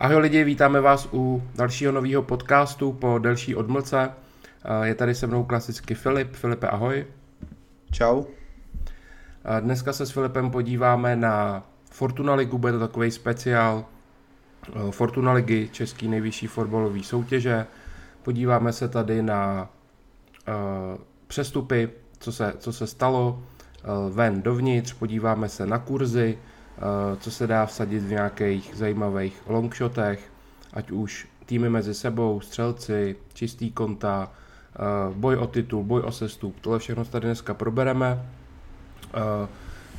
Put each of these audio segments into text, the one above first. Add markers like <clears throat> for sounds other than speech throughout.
Ahoj lidi, vítáme vás u dalšího nového podcastu po delší odmlce. Je tady se mnou klasicky Filip. Filipe, ahoj. Čau. Dneska se s Filipem podíváme na Fortuna Ligu, bude to takový speciál Fortuna Ligy, český nejvyšší fotbalový soutěže. Podíváme se tady na uh, přestupy, co se, co se stalo uh, ven dovnitř, podíváme se na kurzy, co se dá vsadit v nějakých zajímavých longshotech, ať už týmy mezi sebou, střelci, čistý konta, uh, boj o titul, boj o sestup, tohle všechno tady dneska probereme. Uh,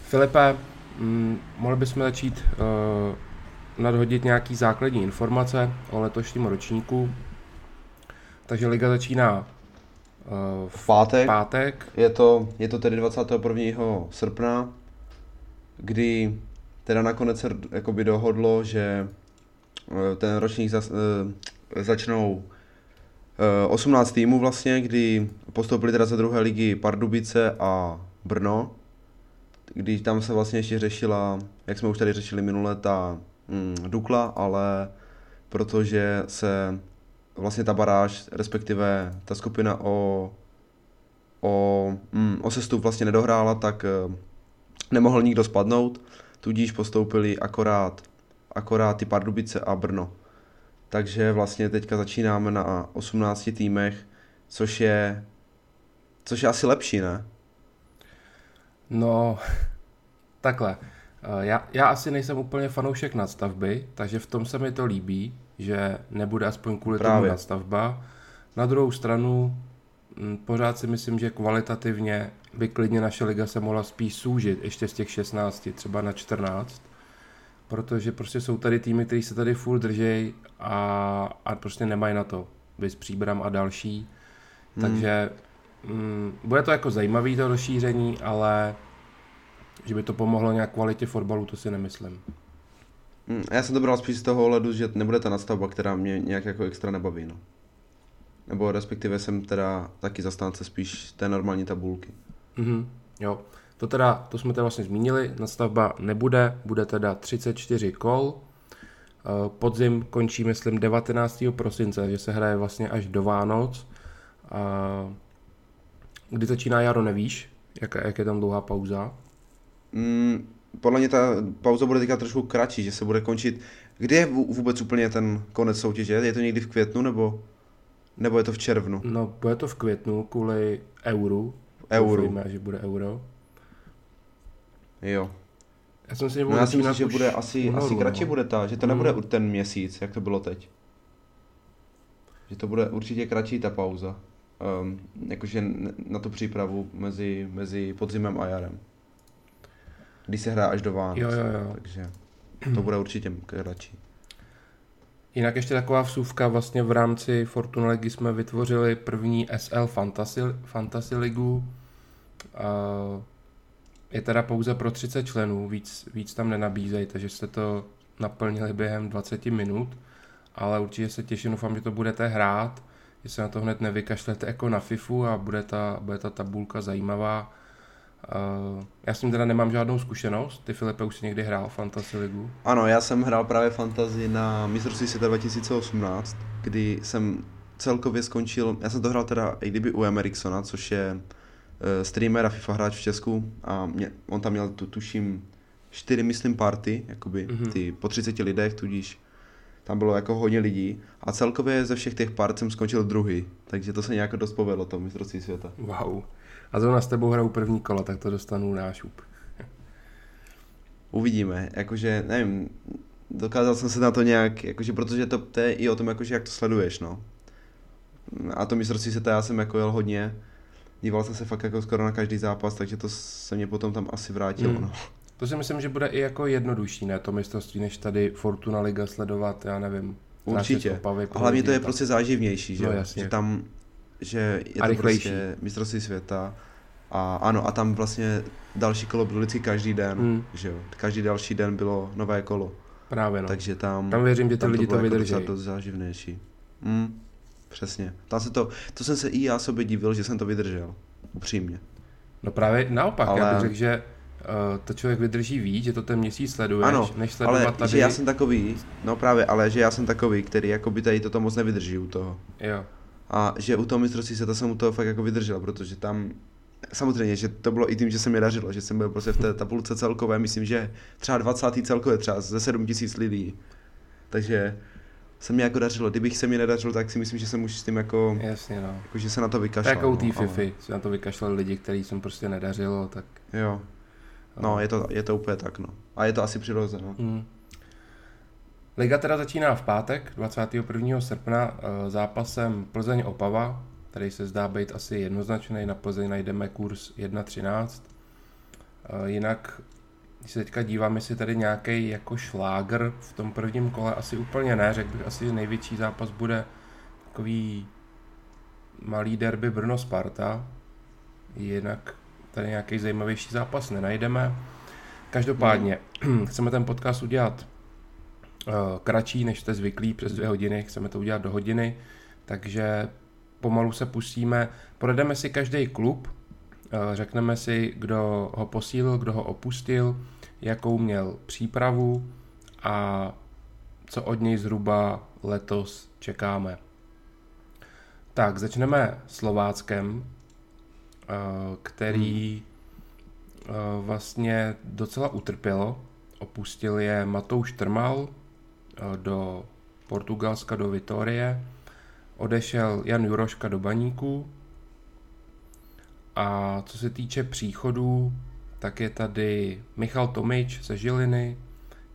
Filipe, mm, mohli bychom začít nadhodit nějaký základní informace o letošním ročníku. Takže liga začíná v pátek. pátek. Je, to, je to tedy 21. srpna, kdy teda nakonec se jakoby dohodlo, že uh, ten ročník za, uh, začnou 18 týmů vlastně, kdy postoupili teda ze druhé ligy Pardubice a Brno, když tam se vlastně ještě řešila, jak jsme už tady řešili minule, ta mm, Dukla, ale protože se vlastně ta baráž, respektive ta skupina o, o, mm, o sestup vlastně nedohrála, tak nemohl nikdo spadnout, tudíž postoupili akorát, akorát ty Pardubice a Brno. Takže vlastně teďka začínáme na 18 týmech, což je, což je asi lepší, ne? No, <laughs> takhle. Eh, já, já asi nejsem úplně fanoušek nadstavby, takže v tom se mi to líbí, že nebude aspoň kvůli Právě. tomu nadstavba. Na druhou stranu hm, pořád si myslím, že kvalitativně by klidně naše liga se mohla spíš soužit ještě z těch 16, třeba na 14, protože prostě jsou tady týmy, kteří se tady full držej a, a prostě nemají na to. Vys Příbram a další. Hmm. Takže hm, bude to jako zajímavý to rozšíření, ale že by to pomohlo nějak kvalitě fotbalu, to si nemyslím. Hmm, já jsem to bral spíš z toho ohledu, že nebude ta nastavba, která mě nějak jako extra nebaví. No. Nebo respektive jsem teda taky zastánce spíš té normální tabulky. Mm-hmm, jo. To teda, to jsme teda vlastně zmínili, nastavba nebude, bude teda 34 kol. Eh, podzim končí, myslím, 19. prosince, že se hraje vlastně až do Vánoc. Kdy začíná jaro, nevíš? Jak, jak je tam dlouhá pauza? Mm, podle mě ta pauza bude teďka trošku kratší, že se bude končit. Kdy je vůbec úplně ten konec soutěže? Je to někdy v květnu nebo, nebo je to v červnu? No, bude to v květnu kvůli euru. Euro. Doufujeme, že bude euro. Jo. Já jsem si, no, já si myslím, že bude asi, asi kratší no. bude ta, že to hmm. nebude ten měsíc, jak to bylo teď. Že to bude určitě kratší ta pauza. Um, jakože na tu přípravu mezi, mezi podzimem a jarem když se hrá až do Vánoc. Jo, jo, jo. Takže to bude určitě kratší. Jinak ještě taková vsuvka, vlastně v rámci Fortuna Ligy jsme vytvořili první SL Fantasy, Fantasy Ligu. Je teda pouze pro 30 členů, víc, víc tam nenabízejí, takže jste to naplnili během 20 minut, ale určitě se těším, doufám, že to budete hrát, že se na to hned nevykašlete jako na FIFU a bude ta, bude ta tabulka zajímavá Uh, já s tím teda nemám žádnou zkušenost. Ty Filipe už si někdy hrál Fantasy ligu? Ano, já jsem hrál právě Fantasy na mistrovství světa 2018, kdy jsem celkově skončil, já jsem to hrál teda i kdyby u Emeriksona, což je uh, streamer a FIFA hráč v Česku a mě, on tam měl tu, tuším, čtyři, myslím, party, jakoby mm-hmm. ty po 30 lidech, tudíž tam bylo jako hodně lidí a celkově ze všech těch part jsem skončil druhý, takže to se nějak dost povedlo, to mistrovství světa. Wow a zrovna s tebou hrajou první kolo, tak to dostanu nášup. Uvidíme, jakože, nevím, dokázal jsem se na to nějak, jakože, protože to, to je i o tom, jakože jak to sleduješ, no. A to mistrovství se to já jsem jako jel hodně, díval jsem se fakt jako skoro na každý zápas, takže to se mě potom tam asi vrátilo, hmm. no. To si myslím, že bude i jako jednodušší, ne, to mistrovství, než tady Fortuna Liga sledovat, já nevím. Určitě. Opavy, a hlavně to je tam. prostě záživnější, že, no, jasně. že tam že je to prostě mistrovství světa a ano, a tam vlastně další kolo bylo vždycky každý den, hmm. že jo. Každý další den bylo nové kolo. Právě no. Takže tam... Tam věřím, že ty lidi to, to vydrží. Jako dost záživnější. Hmm, přesně. Tam se to, to jsem se i já sobě divil, že jsem to vydržel. Upřímně. No právě naopak, Ale... já bych řekl, že to člověk vydrží víc, že to ten měsíc sleduješ, ano, než sledovat ale tady. že já jsem takový, no právě, ale že já jsem takový, který jako by tady toto moc nevydrží u toho. Jo. A že u toho mistrovství se to jsem u toho fakt jako vydržel, protože tam samozřejmě, že to bylo i tím, že se mi dařilo, že jsem byl prostě v té tabulce celkové, myslím, že třeba 20. celkově třeba ze 7 tisíc lidí. Takže se mi jako dařilo. Kdybych se mi nedařilo, tak si myslím, že jsem už s tím jako... Jasně, no. Jako, že se na to vykašlal. Jako u té no, FIFA, ale... se na to vykašlali lidi, kteří jsem prostě nedařilo, tak... Jo. No, je to, je to úplně tak, no. A je to asi přirozené. No. Hmm. Liga teda začíná v pátek, 21. srpna, eh, zápasem Plzeň-Opava, který se zdá být asi jednoznačný. Na Plzeň najdeme kurz 1.13. Eh, jinak, když se teďka dívám, jestli tady nějaký jako šlágr v tom prvním kole, asi úplně ne, řekl bych, asi největší zápas bude takový malý derby Brno-Sparta. Jinak tady nějaký zajímavější zápas nenajdeme. Každopádně, hmm. <clears throat> chceme ten podcast udělat uh, kratší, než jste zvyklí, přes dvě hodiny, chceme to udělat do hodiny, takže pomalu se pustíme, projdeme si každý klub, uh, řekneme si, kdo ho posílil, kdo ho opustil, jakou měl přípravu a co od něj zhruba letos čekáme. Tak, začneme Slováckem, Eh, který eh, vlastně docela utrpělo. Opustil je Matouš Trmal eh, do Portugalska, do Vitorie. Odešel Jan Juroška do Baníku. A co se týče příchodů, tak je tady Michal Tomič ze Žiliny,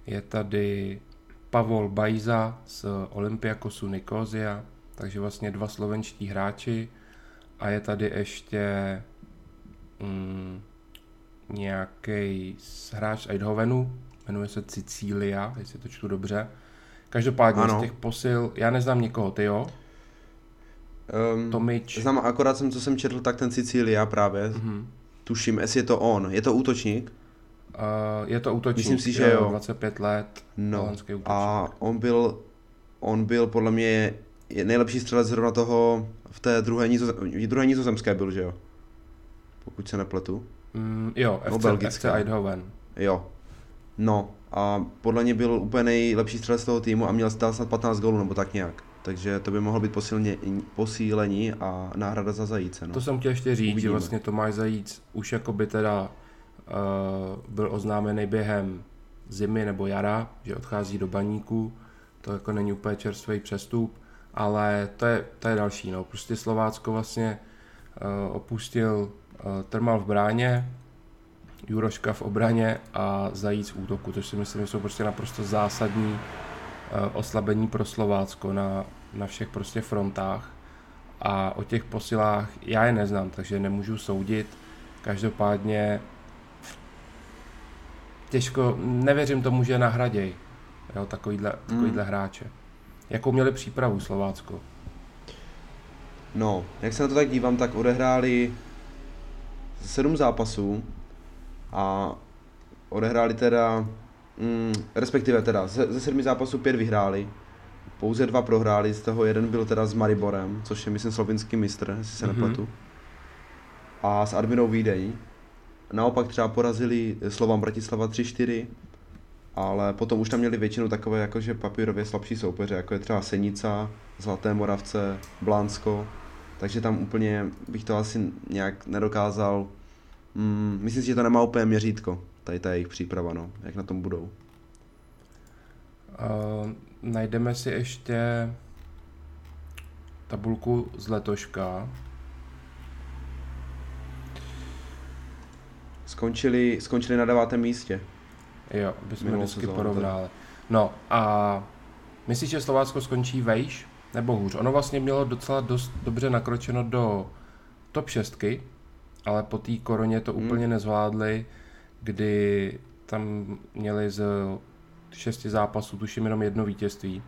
je tady Pavol Bajza z Olympiakosu Nikozia, takže vlastně dva slovenští hráči. A je tady ještě mm, nějaký hráč Eidhovenu, jmenuje se Cicília, jestli to čtu dobře. Každopádně ano. z těch posil, já neznám nikoho, ty jo? Um, Tomič. Znám akorát jsem, co jsem četl, tak ten Cicília právě. Mm-hmm. Tuším, jestli je to on. Je to útočník? Uh, je to útočník, Myslím si, že jo. 25 let, no. A on byl, on byl podle mě nejlepší střelec zrovna toho v té druhé, nizozem, druhé nizozemské byl, že jo? Pokud se nepletu. Mm, jo, FC, no, belgické. FC Eindhoven. Jo. No, a podle mě byl úplně nejlepší střelec toho týmu a měl snad 15 gólů nebo tak nějak. Takže to by mohlo být posilně, posílení a náhrada za Zajíce. No. To jsem chtěl ještě říct, Uvidíme. že vlastně Tomáš Zajíc už jako by teda uh, byl oznámený během zimy nebo jara, že odchází do baníku. To jako není úplně čerstvý přestup ale to je, to je další. No. Prostě Slovácko vlastně uh, opustil uh, Trmal v bráně, Juroška v obraně a Zajíc v útoku, což si myslím, že jsou prostě naprosto zásadní oslabení pro Slovácko na, na všech prostě frontách. A o těch posilách já je neznám, takže nemůžu soudit. Každopádně těžko, nevěřím tomu, že nahraděj jo, takovýhle, takovýhle mm. hráče. Jakou měli přípravu Slovácko? No, jak se na to tak dívám, tak odehráli sedm zápasů a odehráli teda, mm, respektive teda, ze, ze sedmi zápasů pět vyhráli, pouze dva prohráli, z toho jeden byl teda s Mariborem, což je myslím slovinský mistr, jestli se mm-hmm. nepletu, a s Adminou Vídeň. Naopak třeba porazili Slovan Bratislava 3-4, ale potom už tam měli většinu takové jakože papírově slabší soupeře, jako je třeba Senica, Zlaté Moravce, Blánsko, takže tam úplně bych to asi nějak nedokázal. Mm, myslím si, že to nemá úplně měřítko, tady ta jejich příprava, no, jak na tom budou. Uh, najdeme si ještě tabulku z letoška. Skončili, skončili na devátém místě. Jo, jsme vždycky porovnali. No a myslíš, že Slovácko skončí vejš nebo hůř? Ono vlastně mělo docela dost dobře nakročeno do top 6, ale po té koroně to hmm. úplně nezvládli, kdy tam měli z šesti zápasů tuším jenom jedno vítězství.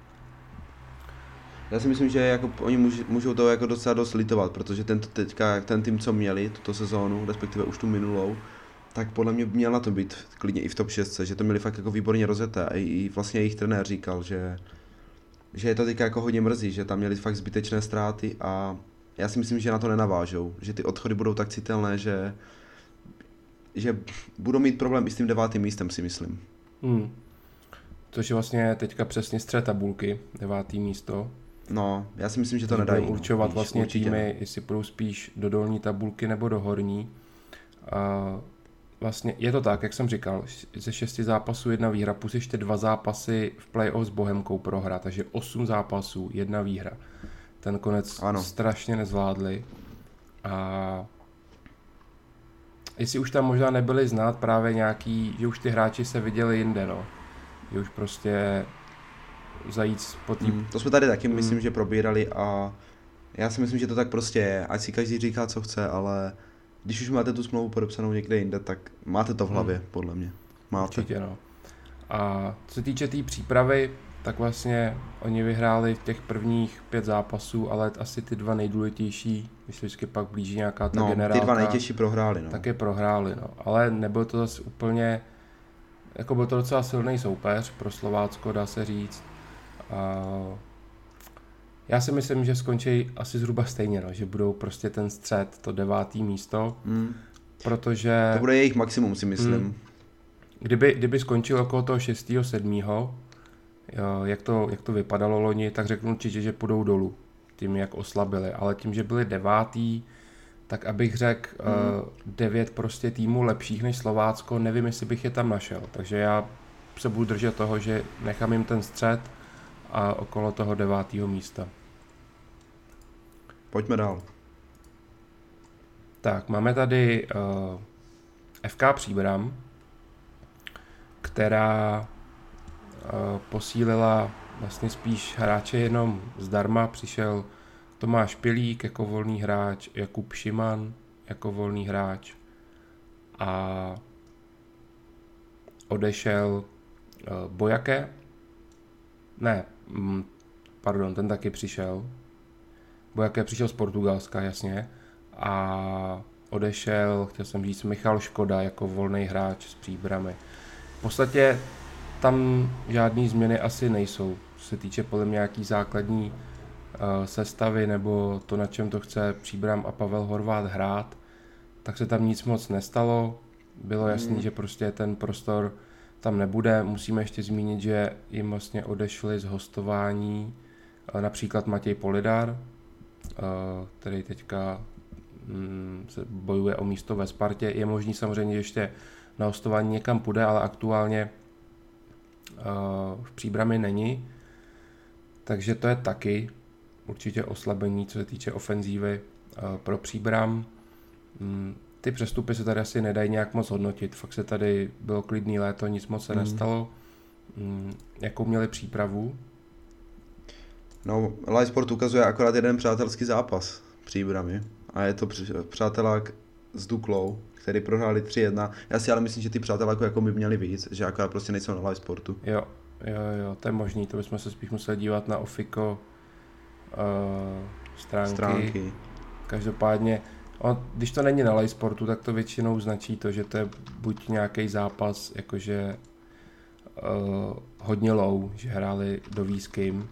Já si myslím, že jako oni můžou, to jako docela dost litovat, protože ten, teďka, ten tým, co měli tuto sezónu, respektive už tu minulou, tak podle mě měl na to být klidně i v top 6, že to měli fakt jako výborně rozjeté. A i vlastně jejich trenér říkal, že, že je to teďka jako hodně mrzí, že tam měli fakt zbytečné ztráty a já si myslím, že na to nenavážou, že ty odchody budou tak citelné, že že budou mít problém i s tím devátým místem, si myslím. Hmm. Což je vlastně teďka přesně střed tabulky, devátý místo. No, já si myslím, že to nedají. No, určovat no, vlastně určitě týmy, jestli půjdou spíš do dolní tabulky nebo do horní. A vlastně je to tak, jak jsem říkal, ze šesti zápasů jedna výhra, plus ještě dva zápasy v playoff s Bohemkou prohra, takže osm zápasů, jedna výhra. Ten konec ano. strašně nezvládli. A jestli už tam možná nebyli znát právě nějaký, že už ty hráči se viděli jinde, no. Že už prostě zajít po tým... Hmm, to jsme tady taky, hmm. myslím, že probírali a já si myslím, že to tak prostě je, ať si každý říká, co chce, ale když už máte tu smlouvu podepsanou někde jinde, tak máte to v hlavě, hmm. podle mě. Máte. Určitě, no. A co se týče té tý přípravy, tak vlastně oni vyhráli těch prvních pět zápasů, ale asi ty dva nejdůležitější, když se vždycky pak blíží nějaká ta no, generálka, ty dva nejtěžší prohráli, no. Tak je prohráli, no. Ale nebyl to zase úplně, jako byl to docela silný soupeř pro Slovácko, dá se říct. A já si myslím, že skončí asi zhruba stejně, no, že budou prostě ten střed, to devátý místo, mm. protože... To bude jejich maximum, si myslím. Mm, kdyby, kdyby skončil okolo toho 6. 7. Jak to, jak to vypadalo loni, tak řeknu určitě, že půjdou dolů tím, jak oslabili, ale tím, že byli devátý, tak abych řekl mm. uh, devět prostě týmů lepších než Slovácko, nevím, jestli bych je tam našel, takže já se budu držet toho, že nechám jim ten střed a okolo toho devátého místa. Pojďme dál. Tak, máme tady uh, eh, FK Příbram, která posílila vlastně spíš hráče jenom zdarma. Přišel Tomáš Pilík jako volný hráč, Jakub Šiman jako volný hráč a odešel uh, Bojake, ne, mm, pardon, ten taky přišel, Bojaké přišel z Portugalska, jasně, a odešel, chtěl jsem říct, Michal Škoda jako volný hráč s příbramy. V podstatě tam žádné změny asi nejsou, co se týče podle mě nějaký základní uh, sestavy nebo to, na čem to chce Příbram a Pavel Horvát hrát, tak se tam nic moc nestalo. Bylo jasný, mm. že prostě ten prostor tam nebude. Musíme ještě zmínit, že jim vlastně odešli z hostování uh, například Matěj Polidar, uh, který teďka um, se bojuje o místo ve Spartě. Je možný samozřejmě, že ještě na hostování někam půjde, ale aktuálně v příbrami není. Takže to je taky určitě oslabení, co se týče ofenzívy pro příbram. Mm, ty přestupy se tady asi nedají nějak moc hodnotit. Fakt se tady bylo klidný léto, nic moc se mm. nestalo. Jakou měli přípravu? No, Live Sport ukazuje akorát jeden přátelský zápas příbrami. A je to přátelák s Duklou, který prohráli 3-1. Já si ale myslím, že ty přátelé jako, jako by měli víc, že akorát prostě nejsou na live sportu. Jo, jo, jo, to je možný, to bychom se spíš museli dívat na Ofiko uh, stránky. stránky. Každopádně, on, když to není na live sportu, tak to většinou značí to, že to je buď nějaký zápas, jakože uh, hodně low, že hráli do výským,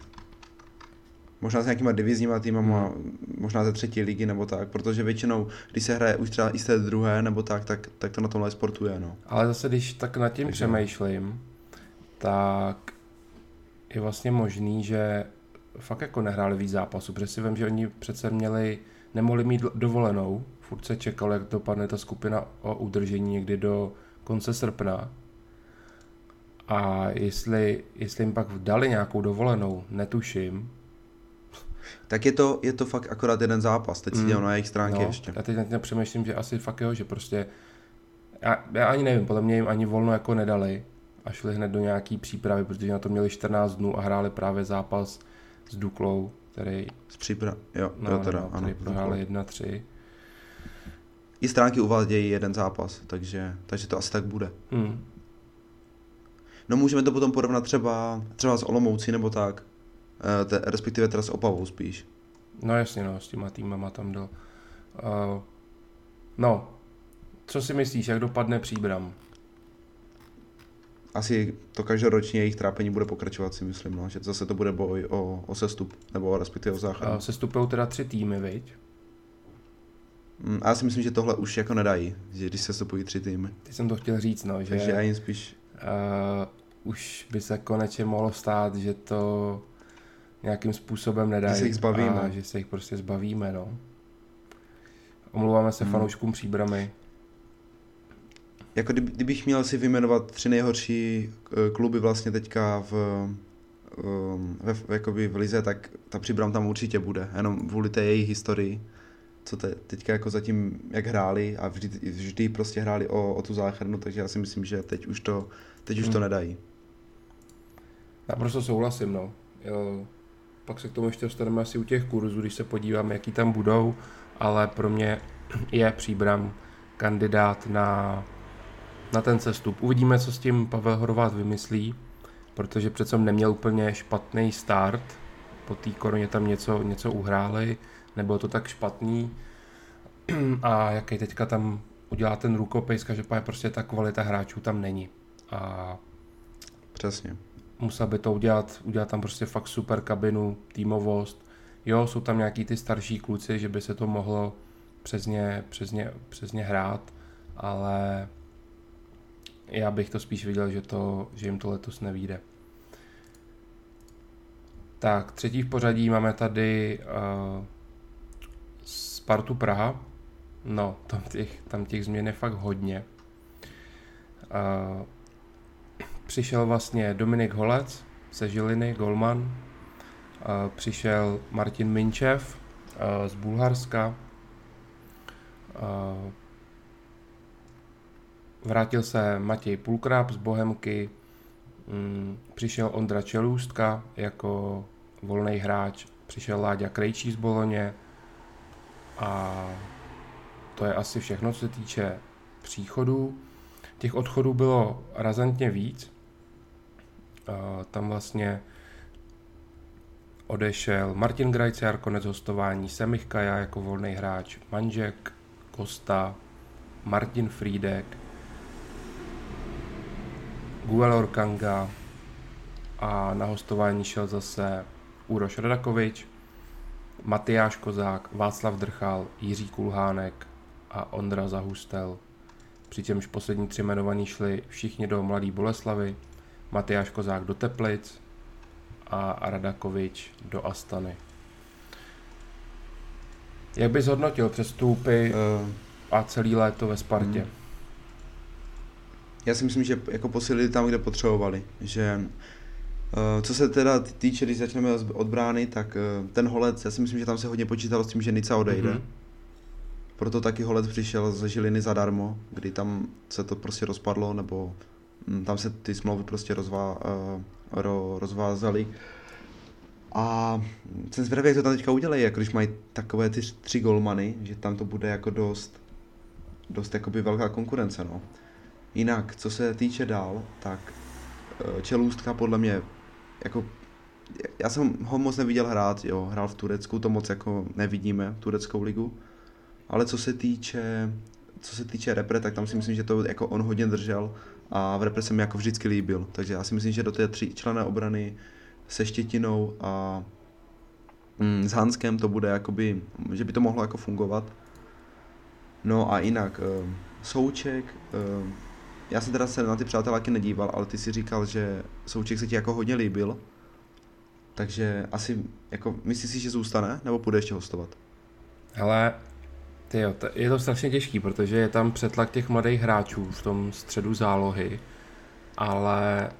možná s nějakýma divizníma týmama, hmm. možná ze třetí ligy nebo tak, protože většinou, když se hraje už třeba i z té druhé nebo tak, tak, tak to na tomhle sportu je, no. Ale zase, když tak nad tím Takže... přemýšlím, tak je vlastně možný, že fakt jako nehráli víc zápasů, protože si vím, že oni přece měli, nemohli mít dovolenou, furt se čekalo, jak dopadne ta skupina o udržení někdy do konce srpna. A jestli, jestli jim pak dali nějakou dovolenou, netuším, tak je to, je to fakt akorát jeden zápas, teď si mm. na jejich stránky no, ještě. Já teď na přemýšlím, že asi fakt jo, že prostě, já, já ani nevím, podle mě jim ani volno jako nedali a šli hned do nějaký přípravy, protože na to měli 14 dnů a hráli právě zápas s Duklou, který... S příprav, jo, no, jo teda, no, ano. Který prohráli 1-3. I stránky uvádějí jeden zápas, takže, takže to asi tak bude. Mm. No můžeme to potom porovnat třeba, třeba s Olomoucí nebo tak. Eh, te, respektive teda s Opavou spíš. No jasně, no, s těma týmama tam dal. Uh, no, co si myslíš, jak dopadne příbram? Asi to každoročně jejich trápení bude pokračovat, si myslím, no, že zase to bude boj o, o sestup, nebo respektive o záchranu. Uh, sestupují teda tři týmy, viď? Mm, a já si myslím, že tohle už jako nedají, že když se stopují tři týmy. Ty jsem to chtěl říct, no, že... Takže já jim spíš... Uh, už by se konečně mohlo stát, že to nějakým způsobem nedají. Že se jich zbavíme. A že se jich prostě zbavíme, no. Omlouváme se hmm. fanouškům příbramy. Jako kdyby, kdybych měl si vyjmenovat tři nejhorší eh, kluby vlastně teďka v, ve, v, jakoby v Lize, tak ta příbram tam určitě bude, jenom kvůli té jejich historii, co te, teďka jako zatím, jak hráli a vždy, vždy prostě hráli o, o tu záchranu, takže já si myslím, že teď už to, teď už hmm. to nedají. Naprosto souhlasím, no. Jo, pak se k tomu ještě dostaneme asi u těch kurzů, když se podíváme, jaký tam budou, ale pro mě je příbram kandidát na, na ten cestup. Uvidíme, co s tím Pavel Horvát vymyslí, protože přece neměl úplně špatný start, po té koroně tam něco, něco uhráli, nebylo to tak špatný a jaký teďka tam udělá ten rukopis, že prostě ta kvalita hráčů tam není. A Přesně musel by to udělat, udělat tam prostě fakt super kabinu, týmovost. Jo, jsou tam nějaký ty starší kluci, že by se to mohlo přes ně, přes ně, přes ně hrát, ale já bych to spíš viděl, že, to, že jim to letos nevíde. Tak, třetí v pořadí máme tady uh, Spartu Praha. No, tam těch, tam těch změn je fakt hodně. Uh, přišel vlastně Dominik Holec ze Žiliny, Golman, přišel Martin Minčev z Bulharska, vrátil se Matěj Pulkrab z Bohemky, mm, přišel Ondra Čelůstka jako volný hráč, přišel Láďa Krejčí z Boloně. A to je asi všechno, co se týče příchodů. Těch odchodů bylo razantně víc, tam vlastně odešel Martin Grajciar, konec hostování, Semich Kaja jako volný hráč, Manžek, Kosta, Martin Friedek, Guel Orkanga a na hostování šel zase Úroš Radakovič, Matyáš Kozák, Václav Drchal, Jiří Kulhánek a Ondra Zahustel. Přičemž poslední tři jmenovaní šli všichni do Mladý Boleslavy, Matyáš Kozák do Teplic a Radakovič do Astany. Jak bys hodnotil přestupy uh, a celý léto ve Spartě? Hmm. Já si myslím, že jako posílili tam, kde potřebovali. Že uh, co se teda týče, když začneme od brány, tak uh, ten Holec, já si myslím, že tam se hodně počítalo s tím, že Nica odejde. Mm-hmm. Proto taky Holec přišel ze Žiliny zadarmo, kdy tam se to prostě rozpadlo, nebo tam se ty smlouvy prostě rozvá, uh, ro, rozvázaly. A jsem zvědavý, jak to tam teďka udělají, jako když mají takové ty tři golmany, že tam to bude jako dost, dost jakoby velká konkurence, no. Jinak, co se týče dál, tak uh, Čelůstka podle mě, jako, já jsem ho moc neviděl hrát, jo, hrál v Turecku, to moc jako nevidíme, tureckou ligu, ale co se týče, co se týče repre, tak tam si myslím, že to jako on hodně držel a v repre se mi jako vždycky líbil. Takže já si myslím, že do té tři člené obrany se Štětinou a mm, s Hanskem to bude jakoby, že by to mohlo jako fungovat. No a jinak, uh, Souček, uh, já jsem teda se na ty přáteláky nedíval, ale ty si říkal, že Souček se ti jako hodně líbil. Takže asi, jako, myslíš si, že zůstane, nebo půjde ještě hostovat? Hele, Jo, je to strašně těžký, protože je tam přetlak těch mladých hráčů v tom středu zálohy, ale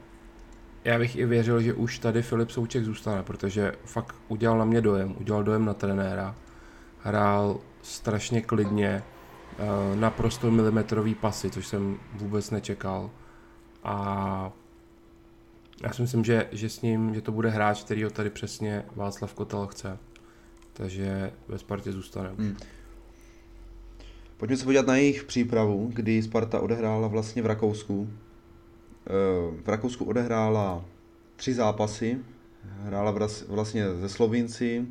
já bych i věřil, že už tady Filip Souček zůstane, protože fakt udělal na mě dojem, udělal dojem na trenéra, hrál strašně klidně, eh, naprosto milimetrový pasy, což jsem vůbec nečekal a já si myslím, že, že s ním, že to bude hráč, který ho tady přesně Václav Kotel chce. Takže ve Spartě zůstane. Hmm. Pojďme se podívat na jejich přípravu, kdy Sparta odehrála vlastně v Rakousku. Eh, v Rakousku odehrála tři zápasy, hrála vlastně ze Slovinci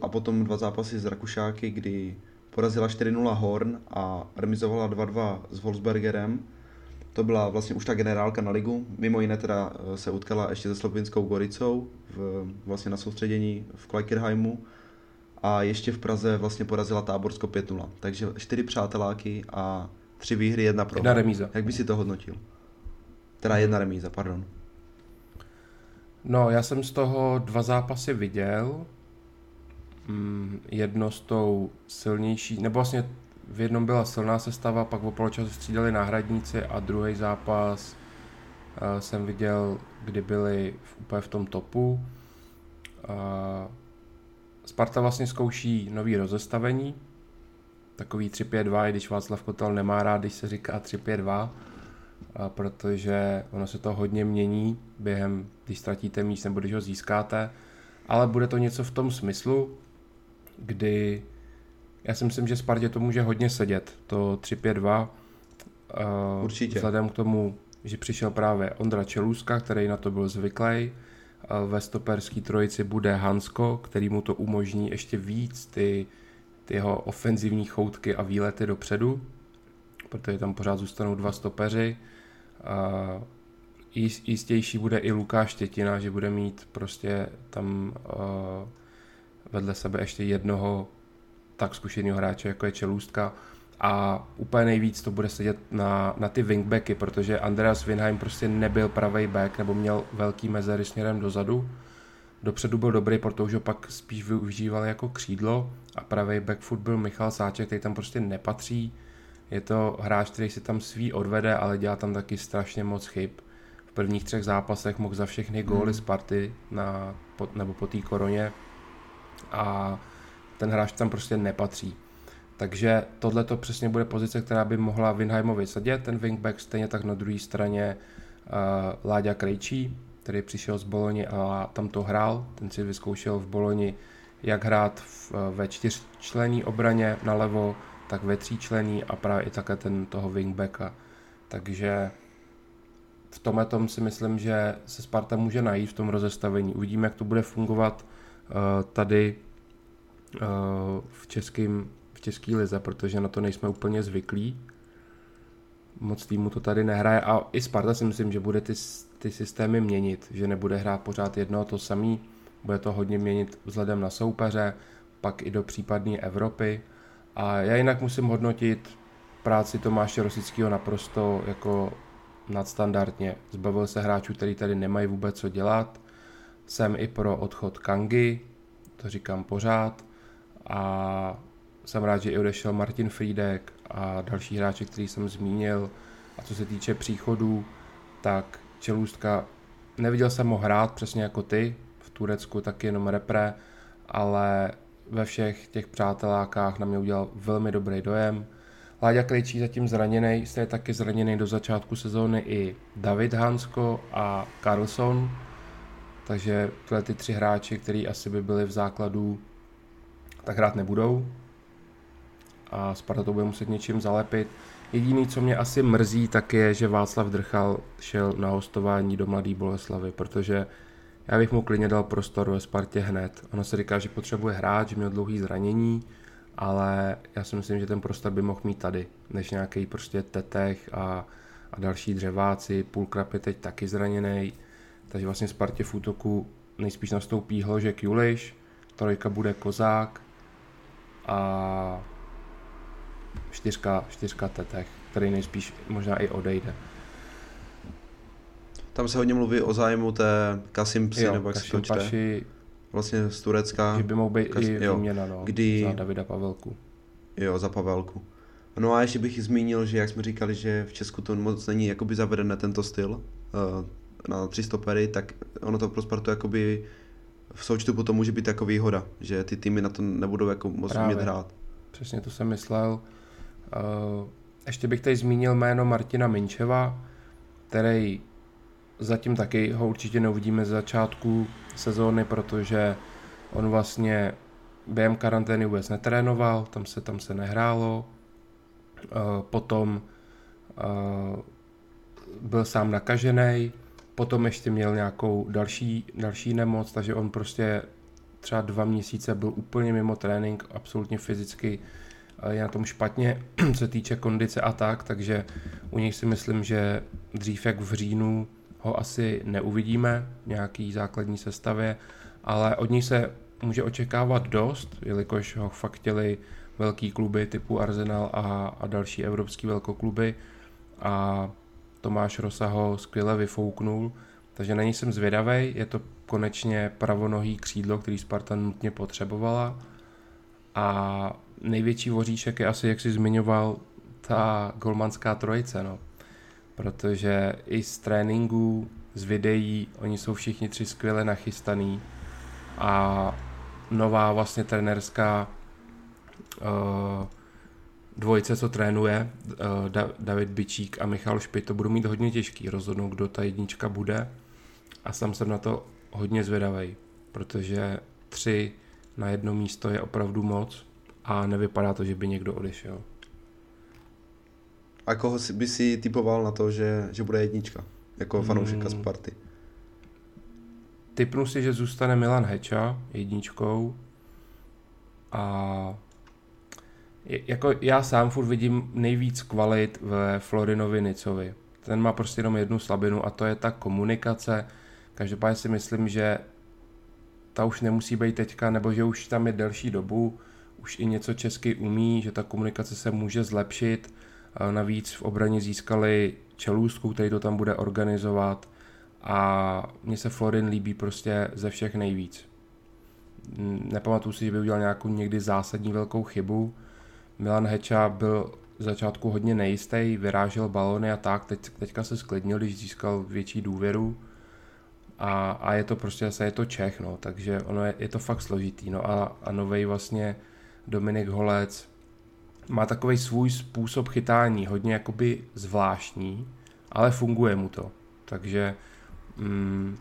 a potom dva zápasy z Rakušáky, kdy porazila 4-0 Horn a remizovala 2-2 s Wolfsbergerem. To byla vlastně už ta generálka na ligu. Mimo jiné teda eh, se utkala ještě se slovinskou Goricou v, vlastně na soustředění v Kleikirheimu a ještě v Praze vlastně porazila Táborsko 5-0. Takže čtyři přáteláky a tři výhry, jedna pro. Jedna remíza. Jak by si to hodnotil? Teda jedna remíza, pardon. No, já jsem z toho dva zápasy viděl. Mm, jedno s tou silnější, nebo vlastně v jednom byla silná sestava, pak v poločasu střídali náhradníci a druhý zápas uh, jsem viděl, kdy byli v, úplně v tom topu. Uh, Sparta vlastně zkouší nový rozestavení, takový 3-5-2, i když Václav Kotel nemá rád, když se říká 3-5-2, protože ono se to hodně mění během, když ztratíte míst nebo když ho získáte, ale bude to něco v tom smyslu, kdy já si myslím, že Spartě to může hodně sedět, to 3-5-2, Určitě. vzhledem k tomu, že přišel právě Ondra Čelůzka, který na to byl zvyklý, ve stoperský trojici bude Hansko, který mu to umožní ještě víc ty, ty jeho ofenzivní choutky a výlety dopředu, protože tam pořád zůstanou dva stopeři. Jistější bude i Lukáš Štětina, že bude mít prostě tam vedle sebe ještě jednoho tak zkušeného hráče, jako je Čelůstka. A úplně nejvíc to bude sedět na, na ty wingbacky, protože Andreas Winheim prostě nebyl pravý back, nebo měl velký mezery směrem dozadu. Dopředu byl dobrý, protože ho pak spíš využíval jako křídlo a pravý backfoot byl Michal Sáček, který tam prostě nepatří. Je to hráč, který si tam svý odvede, ale dělá tam taky strašně moc chyb. V prvních třech zápasech mohl za všechny góly hmm. Sparty na, po, nebo po té koroně a ten hráč tam prostě nepatří. Takže tohle to přesně bude pozice, která by mohla Winheimovi sedět, ten wingback, stejně tak na druhé straně uh, Láďa Krejčí, který přišel z Boloni a tam to hrál, ten si vyzkoušel v Boloni, jak hrát v, ve čtyřčlenní obraně nalevo, tak ve tříčlenní a právě i také ten toho wingbacka. Takže v tomhle tom si myslím, že se Sparta může najít v tom rozestavení. Uvidíme, jak to bude fungovat uh, tady uh, v českém české lize, protože na to nejsme úplně zvyklí. Moc týmu to tady nehraje a i Sparta si myslím, že bude ty, ty systémy měnit, že nebude hrát pořád jedno to samý, bude to hodně měnit vzhledem na soupeře, pak i do případné Evropy. A já jinak musím hodnotit práci Tomáše Rosického naprosto jako nadstandardně. Zbavil se hráčů, který tady nemají vůbec co dělat. Jsem i pro odchod Kangy, to říkám pořád. A jsem rád, že i odešel Martin Friedek a další hráči, který jsem zmínil. A co se týče příchodů, tak Čelůstka, neviděl jsem ho hrát přesně jako ty, v Turecku taky jenom repre, ale ve všech těch přátelákách na mě udělal velmi dobrý dojem. Láďa Krejčí zatím zraněný, je taky zraněný do začátku sezóny i David Hansko a Carlson, takže tyhle ty tři hráči, kteří asi by byli v základu, tak hrát nebudou, a Sparta to bude muset něčím zalepit. Jediný, co mě asi mrzí, tak je, že Václav Drchal šel na hostování do Mladé Boleslavy, protože já bych mu klidně dal prostor ve Spartě hned. Ono se říká, že potřebuje hrát, že měl dlouhý zranění, ale já si myslím, že ten prostor by mohl mít tady, než nějaký prostě tetech a, a další dřeváci. Půlkrap je teď taky zraněný, takže vlastně Spartě v útoku nejspíš nastoupí Hložek Juliš, trojka bude Kozák a čtyřka, čtyřka tetech, který nejspíš možná i odejde. Tam se hodně mluví o zájmu té Kasimpsy, nebo jak se to čte. Vlastně z Turecka. Že by mohl být Kas, i výměna, no, kdy, za Davida Pavelku. Jo, za Pavelku. No a ještě bych zmínil, že jak jsme říkali, že v Česku to moc není jakoby zavedené tento styl uh, na tři stopery, tak ono to pro Spartu jakoby v součtu potom může být jako výhoda, že ty týmy na to nebudou jako moc Právě. umět hrát. Přesně to jsem myslel. Eh, ještě bych tady zmínil jméno Martina Minčeva, který zatím taky ho určitě neuvidíme z začátku sezóny, protože on vlastně během karantény vůbec netrénoval, tam se, tam se nehrálo. Eh, potom eh, byl sám nakažený, potom ještě měl nějakou další, další nemoc, takže on prostě třeba dva měsíce byl úplně mimo trénink, absolutně fyzicky je na tom špatně, <clears throat> co se týče kondice a tak, takže u nich si myslím, že dřív jak v říjnu ho asi neuvidíme v nějaký základní sestavě, ale od něj se může očekávat dost, jelikož ho fakt chtěli velký kluby typu Arsenal a, a další evropský velkokluby a Tomáš Rosa ho skvěle vyfouknul, takže na něj jsem zvědavý. Je to konečně pravonohý křídlo, který Sparta nutně potřebovala a největší voříšek je asi, jak jsi zmiňoval, ta golmanská trojice, no. Protože i z tréninku, z videí, oni jsou všichni tři skvěle nachystaný a nová vlastně trenerská uh, dvojice, co trénuje, uh, David Bičík a Michal Špit, to budou mít hodně těžký rozhodnout, kdo ta jednička bude a sám jsem na to hodně zvědavý, protože tři na jedno místo je opravdu moc a nevypadá to, že by někdo odešel. A koho by si typoval na to, že, že bude jednička? Jako fanoušeka hmm. Sparty. Typnu si, že zůstane Milan Heča jedničkou a jako já sám furt vidím nejvíc kvalit ve Florinovi Nicovi. Ten má prostě jenom jednu slabinu a to je ta komunikace. Každopádně si myslím, že ta už nemusí být teďka, nebo že už tam je delší dobu, už i něco česky umí, že ta komunikace se může zlepšit. Navíc v obraně získali Čelůstku, který to tam bude organizovat a mně se Florin líbí prostě ze všech nejvíc. Nepamatuju si, že by udělal nějakou někdy zásadní velkou chybu. Milan Heča byl v začátku hodně nejistý, vyrážel balony a tak, teď, teďka se sklidnil, když získal větší důvěru a, a je to prostě zase je to Čech, no, takže ono je, je to fakt složitý, no a, a novej vlastně Dominik Holec má takový svůj způsob chytání, hodně jakoby zvláštní, ale funguje mu to, takže mm,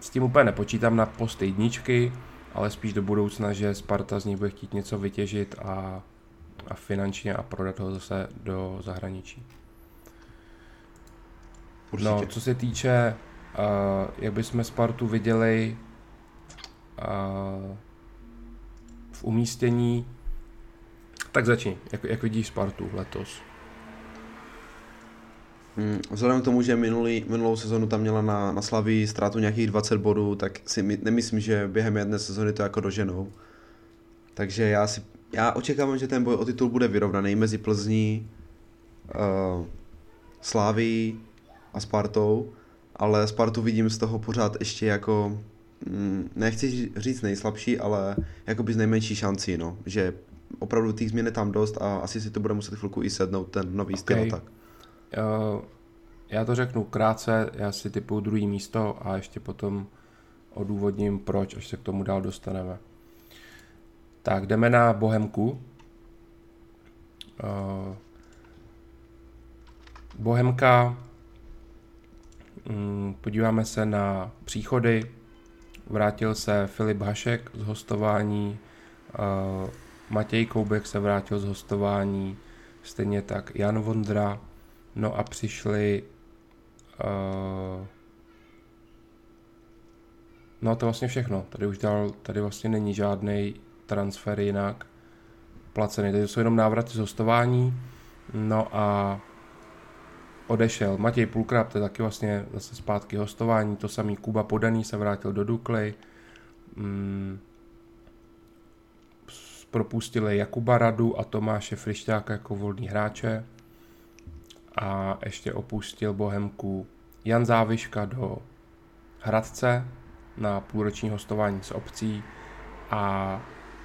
s tím úplně nepočítám na post jedničky, ale spíš do budoucna, že Sparta z něj bude chtít něco vytěžit a, a finančně a prodat ho zase do zahraničí. Určitě. No, co se týče Uh, jak bychom Spartu viděli uh, v umístění, tak začni. Jak, jak vidíš Spartu letos? Hmm, vzhledem k tomu, že minulý, minulou sezonu tam měla na, na Slaví ztrátu nějakých 20 bodů, tak si my, nemyslím, že během jedné sezony to jako doženou. Takže já si já očekávám, že ten boj o titul bude vyrovnaný mezi Plzní, uh, Sláví a Spartou ale Spartu vidím z toho pořád ještě jako, nechci říct nejslabší, ale jako by z nejmenší šancí, no, že opravdu těch změn je tam dost a asi si to bude muset chvilku i sednout ten nový styl okay. tak. Uh, já to řeknu krátce, já si typu druhý místo a ještě potom odůvodním proč, až se k tomu dál dostaneme. Tak, jdeme na Bohemku. Uh, Bohemka Mm, podíváme se na příchody. Vrátil se Filip Hašek z hostování, eh, Matěj Koubek se vrátil z hostování, stejně tak Jan Vondra, no a přišli uh, no to vlastně všechno, tady už dál, tady vlastně není žádný transfer jinak placený, tady jsou jenom návraty z hostování, no a odešel. Matěj Pulkrab, to je taky vlastně zase zpátky hostování, to samý Kuba Podaný se vrátil do Dukly. Mm, propustili Jakuba Radu a Tomáše Frišťáka jako volný hráče a ještě opustil Bohemku Jan Záviška do Hradce na půlroční hostování s obcí a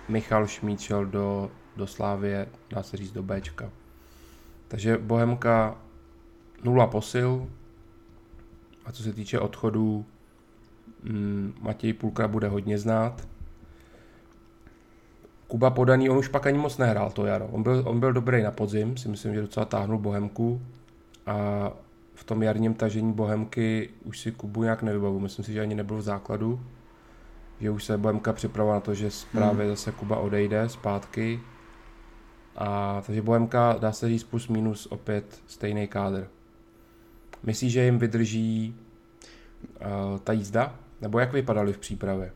Michal Šmíčel do, do Slávě, dá se říct do Bčka. Takže Bohemka nula posil a co se týče odchodů, mm, Matěj Půlka bude hodně znát. Kuba Podaný, on už pak ani moc nehrál to jaro. On byl, on byl dobrý na podzim, si myslím, že docela táhnul Bohemku a v tom jarním tažení Bohemky už si Kubu nějak nevybavu. Myslím si, že ani nebyl v základu, že už se Bohemka připravila na to, že právě hmm. zase Kuba odejde zpátky. A takže Bohemka dá se říct plus minus opět stejný kádr. Myslíš, že jim vydrží uh, ta jízda? Nebo jak vypadaly v přípravě?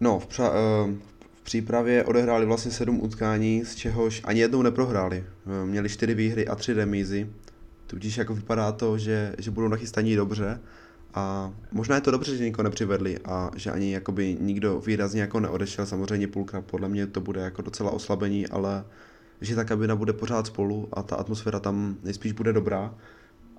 No, v, pře- uh, v přípravě odehráli vlastně sedm utkání, z čehož ani jednou neprohráli. Uh, měli čtyři výhry a tři remízy. Tudíž jako vypadá to, že, že budou nachystaní dobře A možná je to dobře, že nikoho nepřivedli a že ani jakoby nikdo výrazně jako neodešel. Samozřejmě půlka, podle mě to bude jako docela oslabení, ale že ta kabina bude pořád spolu a ta atmosféra tam nejspíš bude dobrá.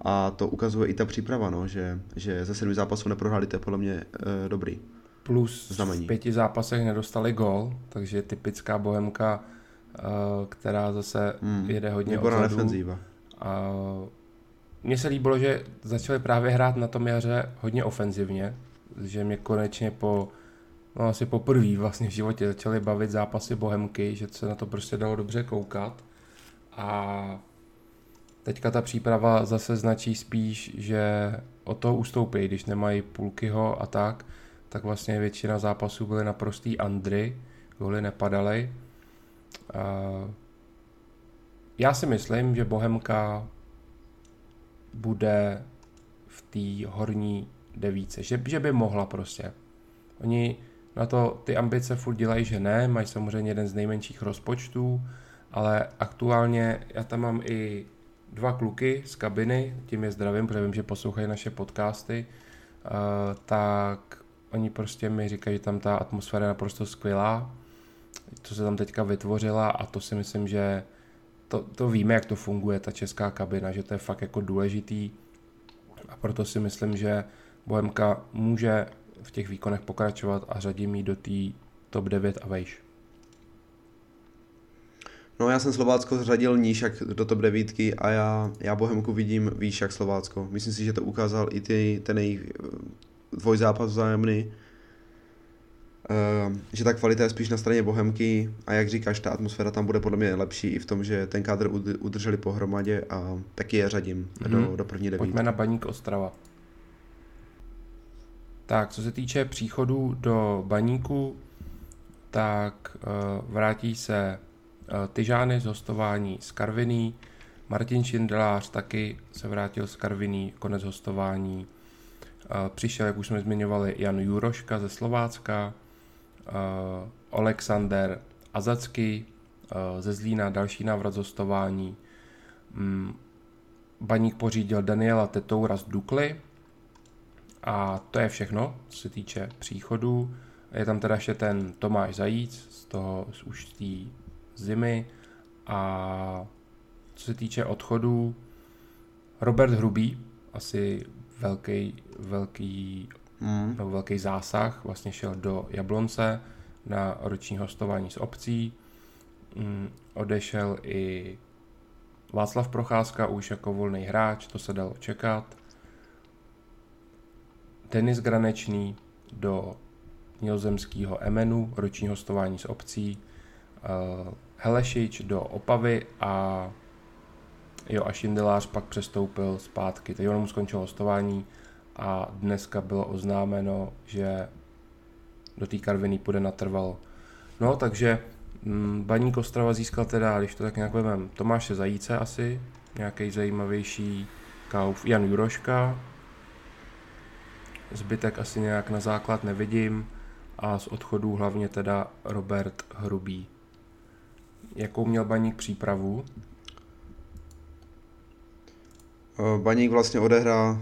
A to ukazuje i ta příprava, no, že, že ze sedmi zápasů neprohráli, to je podle mě e, dobrý. Plus znamení. v pěti zápasech nedostali gol, takže typická bohemka, e, která zase hmm, jede hodně odzadu. defenzíva. A mně se líbilo, že začali právě hrát na tom jaře hodně ofenzivně, že mě konečně po, no asi poprvé vlastně v životě začaly bavit zápasy Bohemky, že se na to prostě dalo dobře koukat. A teďka ta příprava zase značí spíš, že o to ustoupí, když nemají půlkyho a tak, tak vlastně většina zápasů byly naprostý Andry, goly nepadaly. Já si myslím, že Bohemka bude v té horní devíce, že, že by mohla prostě. Oni na to ty ambice furt dělají, že ne, mají samozřejmě jeden z nejmenších rozpočtů, ale aktuálně já tam mám i dva kluky z kabiny, tím je zdravím, protože vím, že poslouchají naše podcasty, uh, tak oni prostě mi říkají, že tam ta atmosféra je naprosto skvělá, co se tam teďka vytvořila a to si myslím, že to, to víme, jak to funguje, ta česká kabina, že to je fakt jako důležitý. A proto si myslím, že Bohemka může v těch výkonech pokračovat a řadím ji do té top 9 a vejš. No já jsem Slovácko zřadil níž jak do top 9 a já, já Bohemku vidím výš jak Slovácko. Myslím si, že to ukázal i ty, ten jejich eh, dvojzápas vzájemný, Uh, že ta kvalita je spíš na straně Bohemky a jak říkáš, ta atmosféra tam bude podle mě lepší i v tom, že ten kádr udrželi pohromadě a taky je řadím mm-hmm. do, do první devítky. Pojďme na Baník Ostrava. Tak, co se týče příchodu do Baníku, tak uh, vrátí se uh, Tyžány z hostování z Karviný, Martin Šindelář taky se vrátil z Karviný, konec hostování. Uh, přišel, jak už jsme zmiňovali, Jan Juroška ze Slovácka, Alexander Azacky ze Zlína, další návrat z hostování. Um, Baník pořídil Daniela Tetoura z Dukly a to je všechno, co se týče příchodu. Je tam teda ještě ten Tomáš Zajíc z toho z už té zimy a co se týče odchodu, Robert Hrubý, asi velký, velký mm. nebo velký zásah, vlastně šel do Jablonce na roční hostování s obcí. Mm, odešel i Václav Procházka už jako volný hráč, to se dalo čekat. Denis Granečný do nizozemského Emenu, roční hostování s obcí. Uh, Helešič do Opavy a jo, a Šindelář pak přestoupil zpátky. Teď on mu skončil hostování a dneska bylo oznámeno, že do té Karviny půjde natrval. No, takže mm, Baník Ostrava získal teda, když to tak nějak vemem, Tomáše Zajíce asi, nějaký zajímavější kauf, Jan Juroška, zbytek asi nějak na základ nevidím a z odchodů hlavně teda Robert Hrubý. Jakou měl Baník přípravu? Baník vlastně odehrál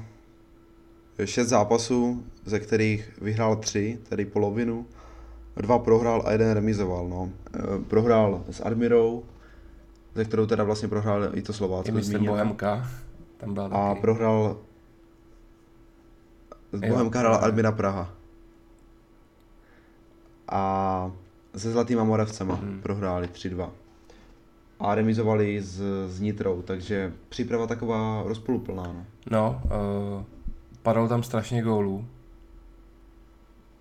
šest zápasů, ze kterých vyhrál tři, tedy polovinu. Dva prohrál a jeden remizoval. No. E, prohrál s Admirou, ze kterou teda vlastně prohrál i to Slovácko. I Bohemka. Tam byla a taky. prohrál z Bohemka hrála Admira Praha. A se Zlatýma Moravcema hmm. prohráli 3-2. A remizovali s, s Nitrou, takže příprava taková rozpoluplná. No, no uh padalo tam strašně gólů.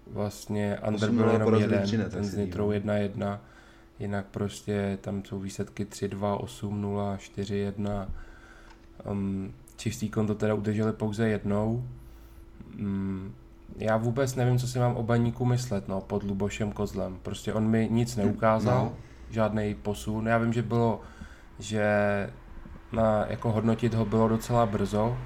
Vlastně Under byl jenom jeden, Třinec, ten s Nitrou 1-1, jinak prostě tam jsou výsledky 3-2, 8-0, 4-1. Um, čistý konto teda udrželi pouze jednou. Um, já vůbec nevím, co si mám o baníku myslet, no, pod Lubošem Kozlem. Prostě on mi nic neukázal, no. žádný posun. Já vím, že bylo, že na, jako hodnotit ho bylo docela brzo,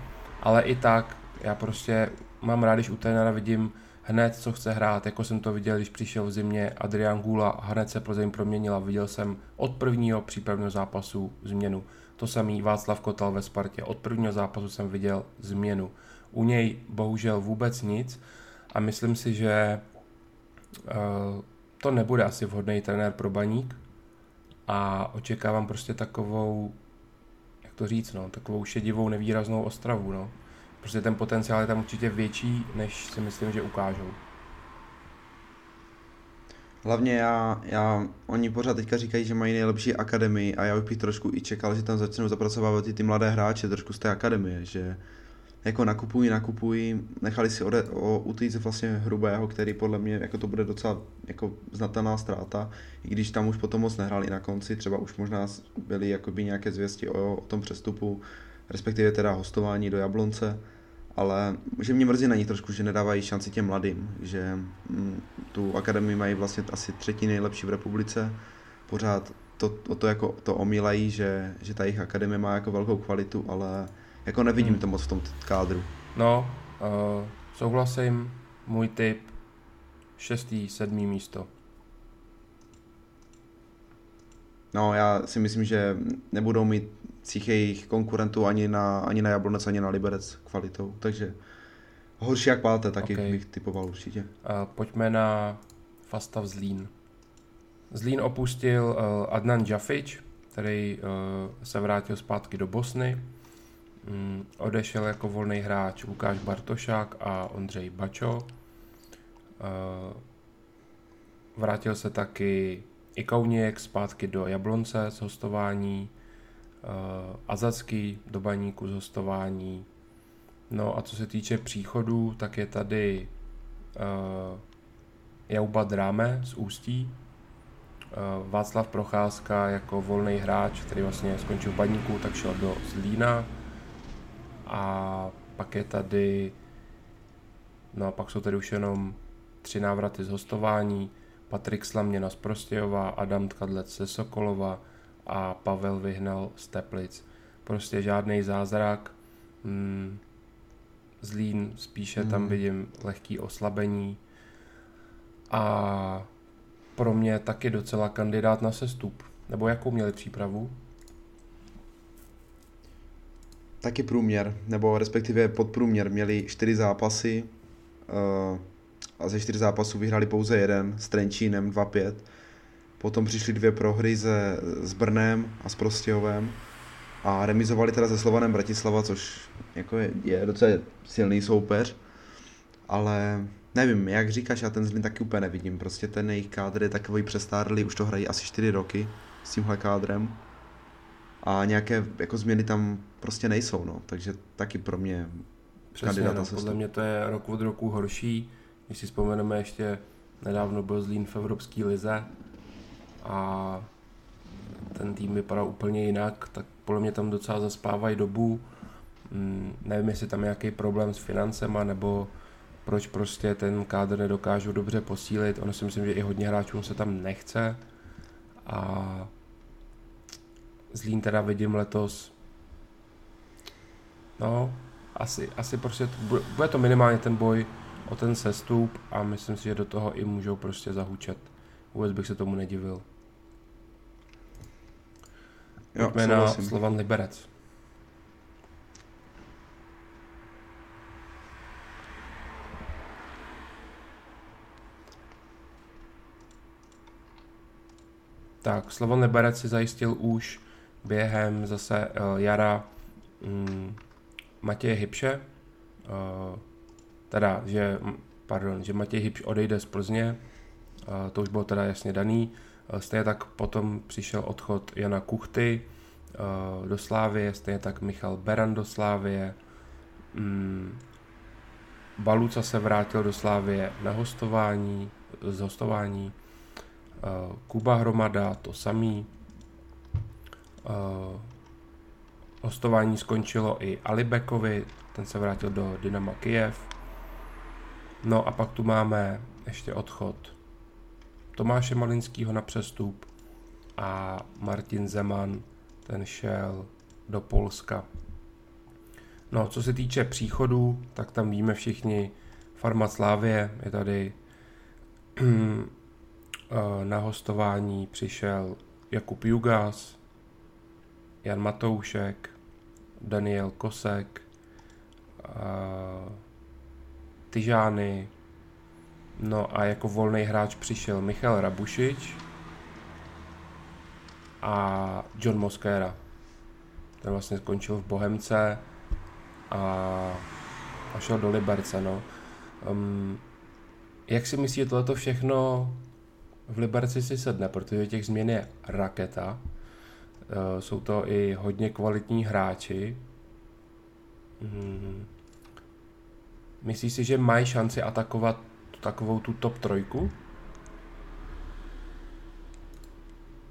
ale i tak já prostě mám rád, když u trenéra vidím hned, co chce hrát, jako jsem to viděl, když přišel v zimě Adrian Gula a hned se Plzeň proměnila. Viděl jsem od prvního přípravného zápasu změnu. To samý Václav Kotal ve Spartě. Od prvního zápasu jsem viděl změnu. U něj bohužel vůbec nic a myslím si, že uh, to nebude asi vhodný trenér pro baník a očekávám prostě takovou, jak to říct, no, takovou šedivou nevýraznou ostravu, no. Prostě ten potenciál je tam určitě větší, než si myslím, že ukážou. Hlavně já, já, oni pořád teďka říkají, že mají nejlepší akademii a já bych trošku i čekal, že tam začnou zapracovávat i ty mladé hráče trošku z té akademie, že jako nakupují, nakupují, nechali si ode, o, utíct vlastně hrubého, který podle mě jako to bude docela jako znatelná ztráta, i když tam už potom moc nehráli na konci, třeba už možná byly jakoby nějaké zvěsti o, o tom přestupu, respektive teda hostování do Jablonce, ale že mě mrzí na ní trošku, že nedávají šanci těm mladým, že mm, tu akademii mají vlastně asi třetí nejlepší v republice, pořád to, o to jako to omílají, že, že ta jejich akademie má jako velkou kvalitu, ale jako nevidím hmm. to moc v tom kádru. No, uh, souhlasím, můj tip, šestý, sedmý místo. No, já si myslím, že nebudou mít cích jejich konkurentů ani na, ani na Jablonec, ani na Liberec kvalitou, takže horší jak Páte taky okay. bych typoval určitě. Uh, pojďme na Fastav Zlín. Zlín opustil uh, Adnan Jafič, který uh, se vrátil zpátky do Bosny. Um, odešel jako volný hráč Lukáš Bartošák a Ondřej Bačo. Uh, vrátil se taky i Kauněk zpátky do Jablonce z hostování uh, Azacký do baníku z hostování. No a co se týče příchodů, tak je tady uh, Jauba Dráme z Ústí, Václav Procházka jako volný hráč, který vlastně skončil v baníku, tak šel do Zlína a pak je tady no a pak jsou tady už jenom tři návraty z hostování, Patrik Slaměna z Prostějova, Adam Tkadlec ze Sokolova, a Pavel vyhnal z Teplic. Prostě žádný zázrak. Hmm, Zlín spíše hmm. tam vidím lehký oslabení. A pro mě taky docela kandidát na sestup. Nebo jakou měli přípravu? Taky průměr, nebo respektive podprůměr. Měli čtyři zápasy uh, a ze čtyř zápasů vyhrali pouze jeden s Trenčínem 2-5 Potom přišly dvě prohry se, s Brnem a s Prostějovem a remizovali teda se Slovanem Bratislava, což jako je, je docela silný soupeř, ale nevím, jak říkáš, já ten Zlín taky úplně nevidím, prostě ten jejich kádr je takový přestárlý, už to hrají asi 4 roky s tímhle kádrem a nějaké jako změny tam prostě nejsou, no, takže taky pro mě Přesně, kandidát no, podle mě to je rok od roku horší, když si vzpomeneme ještě nedávno byl Zlín v Evropské lize, a ten tým vypadá úplně jinak, tak podle mě tam docela zaspávají dobu. Mm, nevím, jestli tam je nějaký problém s financema, nebo proč prostě ten kádr nedokážu dobře posílit. Ono si myslím, že i hodně hráčů se tam nechce. A Zlín teda vidím letos no, asi, asi prostě bude, bude to minimálně ten boj o ten sestup a myslím si, že do toho i můžou prostě zahučet. Vůbec bych se tomu nedivil. Pojďme na Slovan Liberec. Tak, Slovan Liberec si zajistil už během zase uh, jara um, Matěje Hybše, uh, teda, že, pardon, že Matěj Hybš odejde z Plzně, uh, to už bylo teda jasně daný, Eh, stejně tak potom přišel odchod Jana Kuchty eh, do Slávie, stejně tak Michal Beran do Slávie. Mm, Baluca se vrátil do Slávie na hostování, z hostování. Eh, Kuba Hromada to samý. Hostování skončilo i Alibekovi, ten se vrátil do Dynama Kiev. No a pak tu máme ještě odchod Tomáše Malinského na přestup a Martin Zeman, ten šel do Polska. No, co se týče příchodu, tak tam víme všichni, Farma Slávě je tady <clears throat> eh, na hostování přišel Jakub Jugas, Jan Matoušek, Daniel Kosek, eh, Tyžány, no a jako volný hráč přišel Michal Rabušič a John Mosquera. Ten vlastně skončil v Bohemce a, a šel do Liberce, no. Um, jak si myslíte, tohleto všechno v Liberci si sedne, protože těch změn je raketa. Uh, jsou to i hodně kvalitní hráči. Hmm. Myslíš si, že mají šanci atakovat takovou tu top trojku?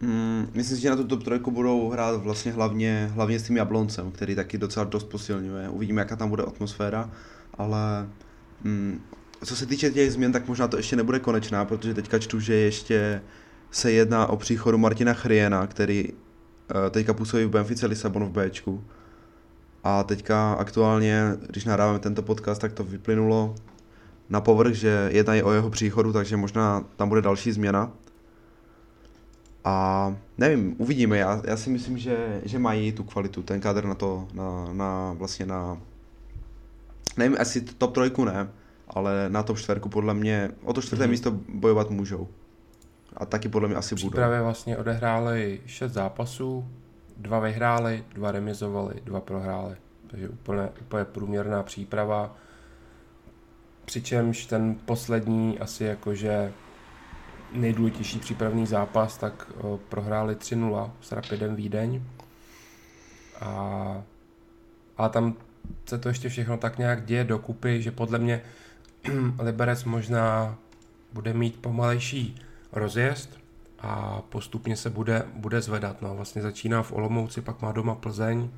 Mm, myslím si, že na tu top trojku budou hrát vlastně hlavně, hlavně s tím Jabloncem, který taky docela dost posilňuje. Uvidíme, jaká tam bude atmosféra, ale mm, co se týče těch změn, tak možná to ještě nebude konečná, protože teďka čtu, že ještě se jedná o příchodu Martina Chriena, který teďka působí v Benfice Lisabon v Bčku. A teďka aktuálně, když nahráváme tento podcast, tak to vyplynulo na povrch, že jednají o jeho příchodu, takže možná tam bude další změna. A nevím, uvidíme. Já, já si myslím, že, že mají tu kvalitu, ten kádr na to, na, na vlastně na... Nevím, asi top trojku ne, ale na top čtverku podle mě, o to čtvrté mm-hmm. místo bojovat můžou. A taky podle mě asi budou. Přípravě vlastně odehráli 6 zápasů, dva vyhráli, dva remizovali, dva prohráli. Takže úplně, úplně průměrná příprava. Přičemž ten poslední asi jakože nejdůležitější přípravný zápas, tak o, prohráli 3-0 s Rapidem Vídeň. A, a tam se to ještě všechno tak nějak děje dokupy, že podle mě <clears throat> Liberec možná bude mít pomalejší rozjezd a postupně se bude, bude zvedat. No, vlastně začíná v Olomouci, pak má doma Plzeň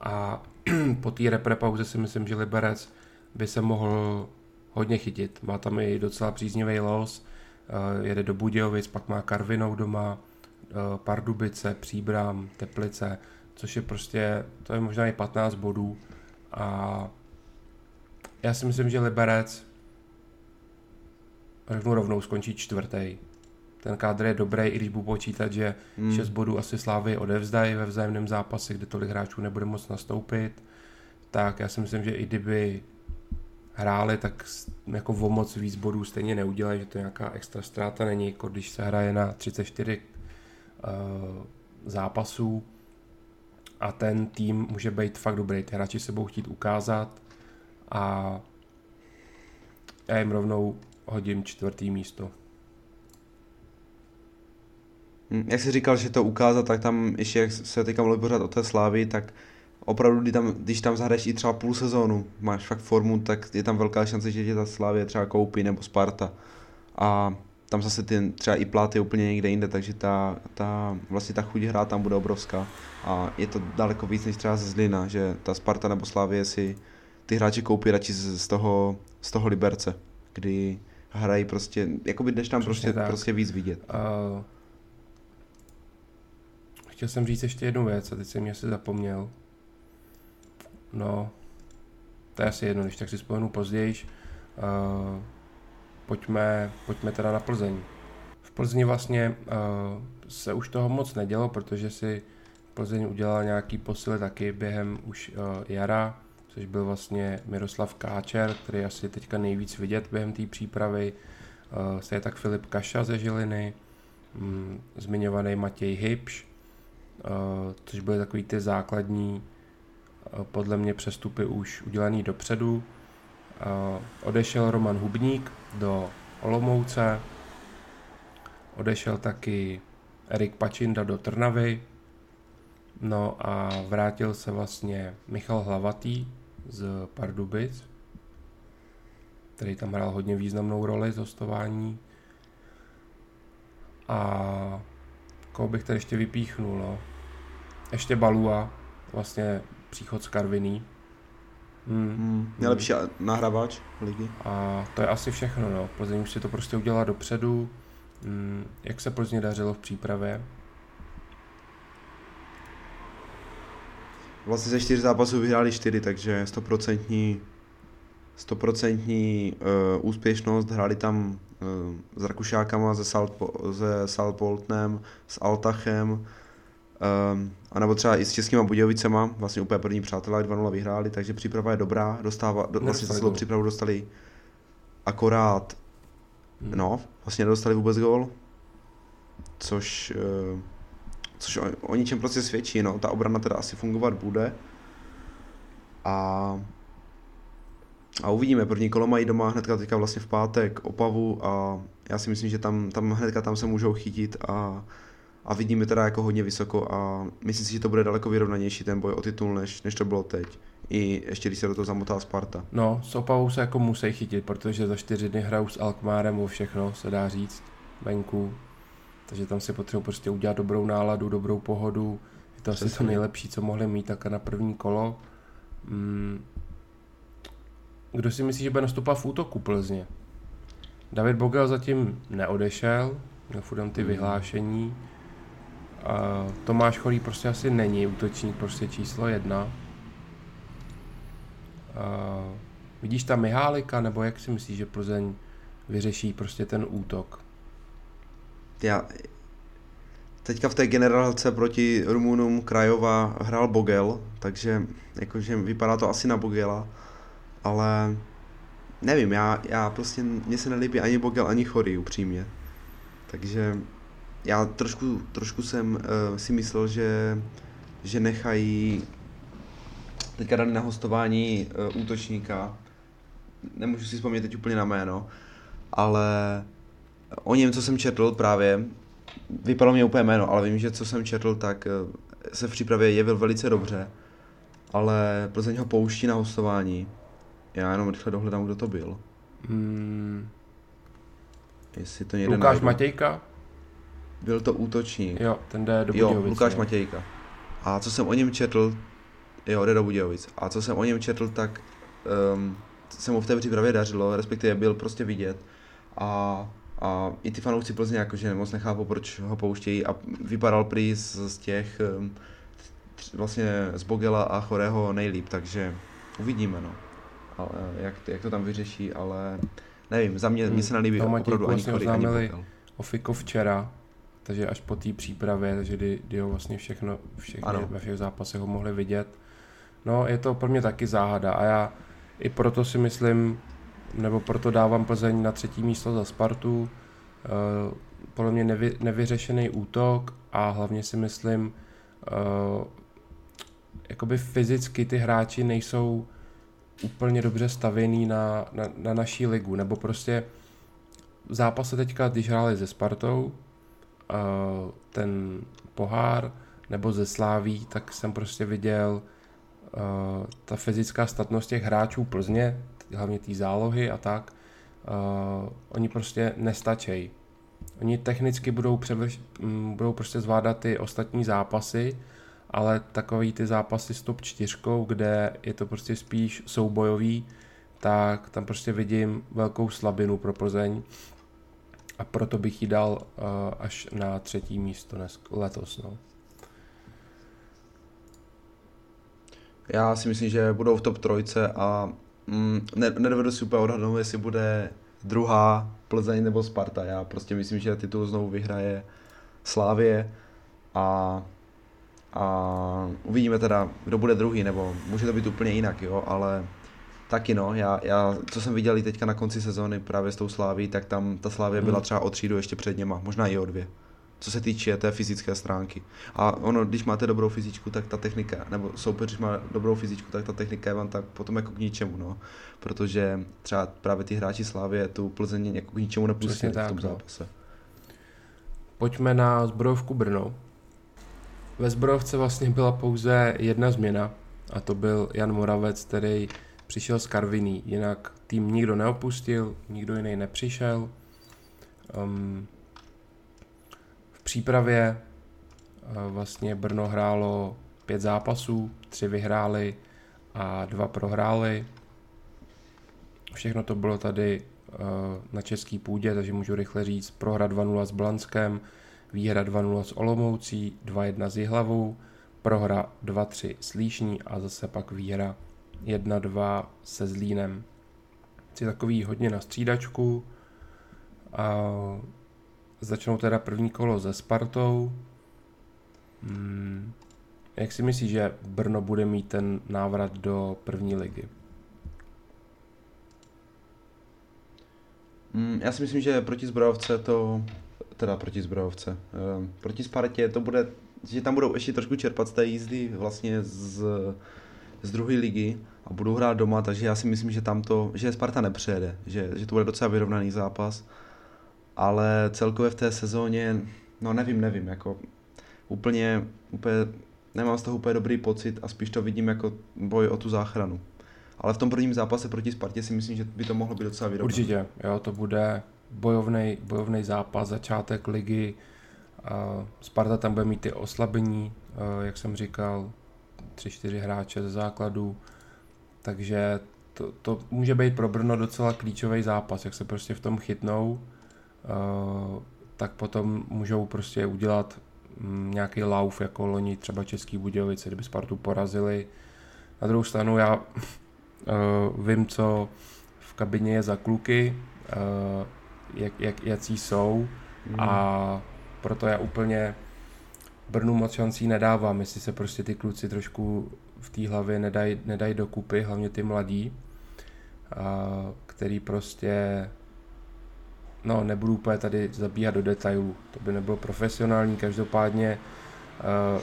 a <clears throat> po té reprepauze si myslím, že Liberec by se mohl hodně chytit. Má tam i docela příznivý los, eh, jede do Budějovic, pak má Karvinou doma, eh, Pardubice, Příbram, Teplice, což je prostě, to je možná i 15 bodů a já si myslím, že Liberec řeknu rovnou, skončí čtvrtý. Ten kádr je dobrý, i když budu počítat, že hmm. 6 bodů asi Slávy odevzdají ve vzájemném zápase, kde tolik hráčů nebude moc nastoupit. Tak já si myslím, že i kdyby hráli, tak jako o moc víc bodů stejně neudělají, že to nějaká extra ztráta není, jako když se hraje na 34 uh, eh, zápasů a ten tým může být fakt dobrý. Ty hráči se budou chtít ukázat a já jim rovnou hodím čtvrtý místo. Hm, jak jsi říkal, že to ukázat, tak tam ještě, jak se teďka mluví pořád o té slávy, tak opravdu, když tam, když tam zahraješ i třeba půl sezónu, máš fakt formu, tak je tam velká šance, že tě ta Slávě třeba koupí nebo Sparta. A tam zase ty třeba i plát je úplně někde jinde, takže ta, ta, vlastně ta chuť hrát tam bude obrovská. A je to daleko víc než třeba ze Zlina, že ta Sparta nebo Slávě si ty hráči koupí radši z, z, toho, z toho Liberce, kdy hrají prostě, jakoby jdeš tam prostě, prostě víc vidět. Uh, chtěl jsem říct ještě jednu věc a teď jsem mě asi zapomněl. No, to je asi jedno, když tak si spomenu později. Uh, pojďme, pojďme teda na Plzeň. V Plzni vlastně uh, se už toho moc nedělo, protože si Plzeň udělal nějaký posily taky během už uh, jara, což byl vlastně Miroslav Káčer, který asi teďka nejvíc vidět během té přípravy. Uh, se je tak Filip Kaša ze Žiliny, um, zmiňovaný Matěj Hybš, což byly takový ty základní podle mě přestupy už udělaný dopředu. Odešel Roman Hubník do Olomouce, odešel taky Erik Pačinda do Trnavy, no a vrátil se vlastně Michal Hlavatý z Pardubic, který tam hrál hodně významnou roli z hostování. A koho bych tady ještě vypíchnul, no. Ještě Balua, vlastně příchod z Karviný. Hmm. Hmm. Nejlepší hmm. nahrávač ligy. A to je asi všechno, no. Plzeň už si to prostě udělala dopředu. Hmm. Jak se Plzně dařilo v přípravě? Vlastně ze čtyř zápasů vyhráli čtyři, takže stoprocentní stoprocentní uh, úspěšnost, hráli tam s Rakušákama, se, Salt, se Salpoltnem, s Altachem, Um, a nebo třeba i s Českýma Budějovicema, vlastně úplně první přátelé 2-0 vyhráli, takže příprava je dobrá, dostává, do, vlastně za celou přípravu dostali akorát, hmm. no, vlastně nedostali vůbec gól, což, uh, což o, o ničem prostě svědčí, no, ta obrana teda asi fungovat bude. A a uvidíme, první kolo mají doma hnedka teďka vlastně v pátek Opavu a já si myslím, že tam, tam hnedka tam se můžou chytit a, a vidíme teda jako hodně vysoko a myslím si, že to bude daleko vyrovnanější ten boj o titul, než, než to bylo teď. I ještě když se do toho zamotá Sparta. No, s Opavou se jako musí chytit, protože za čtyři dny hrajou s Alkmárem o všechno, se dá říct, venku. Takže tam si potřebují prostě udělat dobrou náladu, dobrou pohodu. Je to Přesně. asi to nejlepší, co mohli mít tak na první kolo. Mm, kdo si myslí, že bude nastupovat v útoku Plzně? David Bogel zatím neodešel, měl furt ty hmm. vyhlášení. A Tomáš Cholý prostě asi není útočník prostě číslo jedna. A vidíš tam Mihálika, nebo jak si myslíš, že Plzeň vyřeší prostě ten útok? Já, teďka v té generálce proti Rumunům Krajova hrál Bogel, takže jakože vypadá to asi na Bogela ale nevím, já, já prostě, mně se nelíbí ani Bogel, ani Chory, upřímně. Takže já trošku, trošku jsem uh, si myslel, že, že nechají teďka dali na hostování uh, útočníka, nemůžu si vzpomnět teď úplně na jméno, ale o něm, co jsem četl právě, vypadalo mě úplně jméno, ale vím, že co jsem četl, tak uh, se v přípravě jevil velice dobře, ale Plzeň ho pouští na hostování já jenom rychle dohledám, kdo to byl. Hmm. Jestli to někde Lukáš najdu. Matějka? Byl to útočník. Jo, ten jde do Budějovic. Jo, Lukáš Matějka. A co jsem o něm četl, jo, jde do Budějovic. A co jsem o něm četl, tak um, se mu v té přípravě dařilo, respektive byl prostě vidět. A, a i ty fanoušci Plzně jakože moc nechápou, proč ho pouštějí a vypadal prý z, z těch um, vlastně z Bogela a Chorého nejlíp, takže uvidíme, no ale jak, jak to tam vyřeší, ale nevím, za mě, hmm. mě se nelíbí no, opravdu ani vlastně Chory, ani Ofiko včera, takže až po té přípravě, takže kdy, kdy ho vlastně všechno, všechny, ve všech zápasech ho mohli vidět. No, je to pro mě taky záhada a já i proto si myslím, nebo proto dávám Plzeň na třetí místo za Spartu. Uh, podle mě nevy, nevyřešený útok a hlavně si myslím, uh, jakoby fyzicky ty hráči nejsou úplně dobře stavěný na, na, na naší ligu, nebo prostě v zápase teďka, když hráli se Spartou, uh, ten pohár, nebo ze Sláví, tak jsem prostě viděl uh, ta fyzická statnost těch hráčů Plzně, hlavně té zálohy a tak, uh, oni prostě nestačejí. Oni technicky budou, převrš, budou prostě zvládat ty ostatní zápasy, ale takový ty zápasy s top čtyřkou, kde je to prostě spíš soubojový, tak tam prostě vidím velkou slabinu pro Plzeň a proto bych ji dal uh, až na třetí místo dnes, letos. No. Já si myslím, že budou v top trojce a mm, ne, nedovedu si úplně odhadnout, jestli bude druhá Plzeň nebo Sparta. Já prostě myslím, že titul znovu vyhraje Slávě a a uvidíme teda, kdo bude druhý, nebo může to být úplně jinak, jo, ale taky no, já, já, co jsem viděl i teďka na konci sezóny právě s tou Sláví, tak tam ta Slávě byla hmm. třeba o třídu ještě před něma, možná i o dvě. Co se týče té fyzické stránky. A ono, když máte dobrou fyzičku, tak ta technika, nebo soupeř, když má dobrou fyzičku, tak ta technika je vám tak potom jako k ničemu, no. Protože třeba právě ty hráči Slávě tu Plzeň jako k ničemu nepustili v tom no. zápase. Pojďme na zbrojovku Brno. Ve Zbrojovce vlastně byla pouze jedna změna a to byl Jan Moravec, který přišel z Karviní. Jinak tým nikdo neopustil, nikdo jiný nepřišel. Um, v přípravě uh, vlastně Brno hrálo pět zápasů, tři vyhráli a dva prohráli. Všechno to bylo tady uh, na český půdě, takže můžu rychle říct prohra 2-0 s Blanskem, výhra 2-0 s Olomoucí, 2-1 s Jihlavou, prohra 2-3 s Líšní a zase pak výhra 1-2 se Zlínem. Je takový hodně na střídačku. A začnou teda první kolo se Spartou. Hmm. Jak si myslíš, že Brno bude mít ten návrat do první ligy? Mm, já si myslím, že proti zbrojovce to, teda proti zbrojovce, eh, proti Spartě to bude, že tam budou ještě trošku čerpat z té jízdy vlastně z, z druhé ligy a budou hrát doma, takže já si myslím, že tam to, že Sparta nepřejede, že, že to bude docela vyrovnaný zápas, ale celkově v té sezóně, no nevím, nevím, jako úplně, úplně nemám z toho úplně dobrý pocit a spíš to vidím jako boj o tu záchranu. Ale v tom prvním zápase proti Spartě si myslím, že by to mohlo být docela vyrovnané. Určitě, jo, to bude bojovný, bojovný zápas, začátek ligy. Sparta tam bude mít ty oslabení, jak jsem říkal, tři, čtyři hráče ze základu, takže to, to může být pro Brno docela klíčový zápas, jak se prostě v tom chytnou, tak potom můžou prostě udělat mm, nějaký lauf jako loni třeba Český Budějovice, kdyby Spartu porazili. Na druhou stranu já <laughs> vím, co v kabině je za kluky, jak, jak, jaký jsou mm. a proto já úplně Brnu moc šancí nedávám, jestli se prostě ty kluci trošku v té hlavě nedají nedaj dokupy, hlavně ty mladí, uh, který prostě no nebudu úplně tady zabíhat do detailů, to by nebylo profesionální, každopádně uh,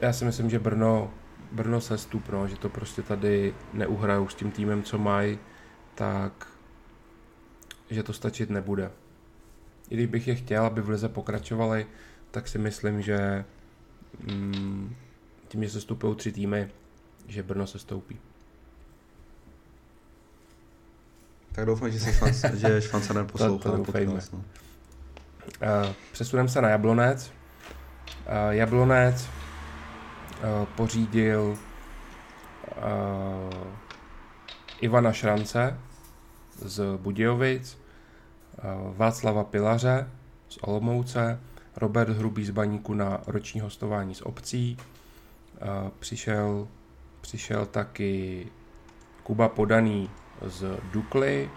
já si myslím, že Brno Brno sestup, no, že to prostě tady neuhrajou s tím týmem, co mají, tak že to stačit nebude. I kdybych je chtěl, aby v lize pokračovali, tak si myslím, že mm, tím, že se stupují tři týmy, že Brno se stoupí. Tak doufám, že, se švance, <laughs> že švance neposlouchá. to, to podcast, no. uh, přesuneme se na Jablonec. Uh, Jablonec Eh, pořídil uh, Ivana Šrance z Budějovic, uh, Václava Pilaře z Olomouce, Robert Hrubý z Baníku na roční hostování z obcí, uh, přišel, přišel taky Kuba Podaný z Dukly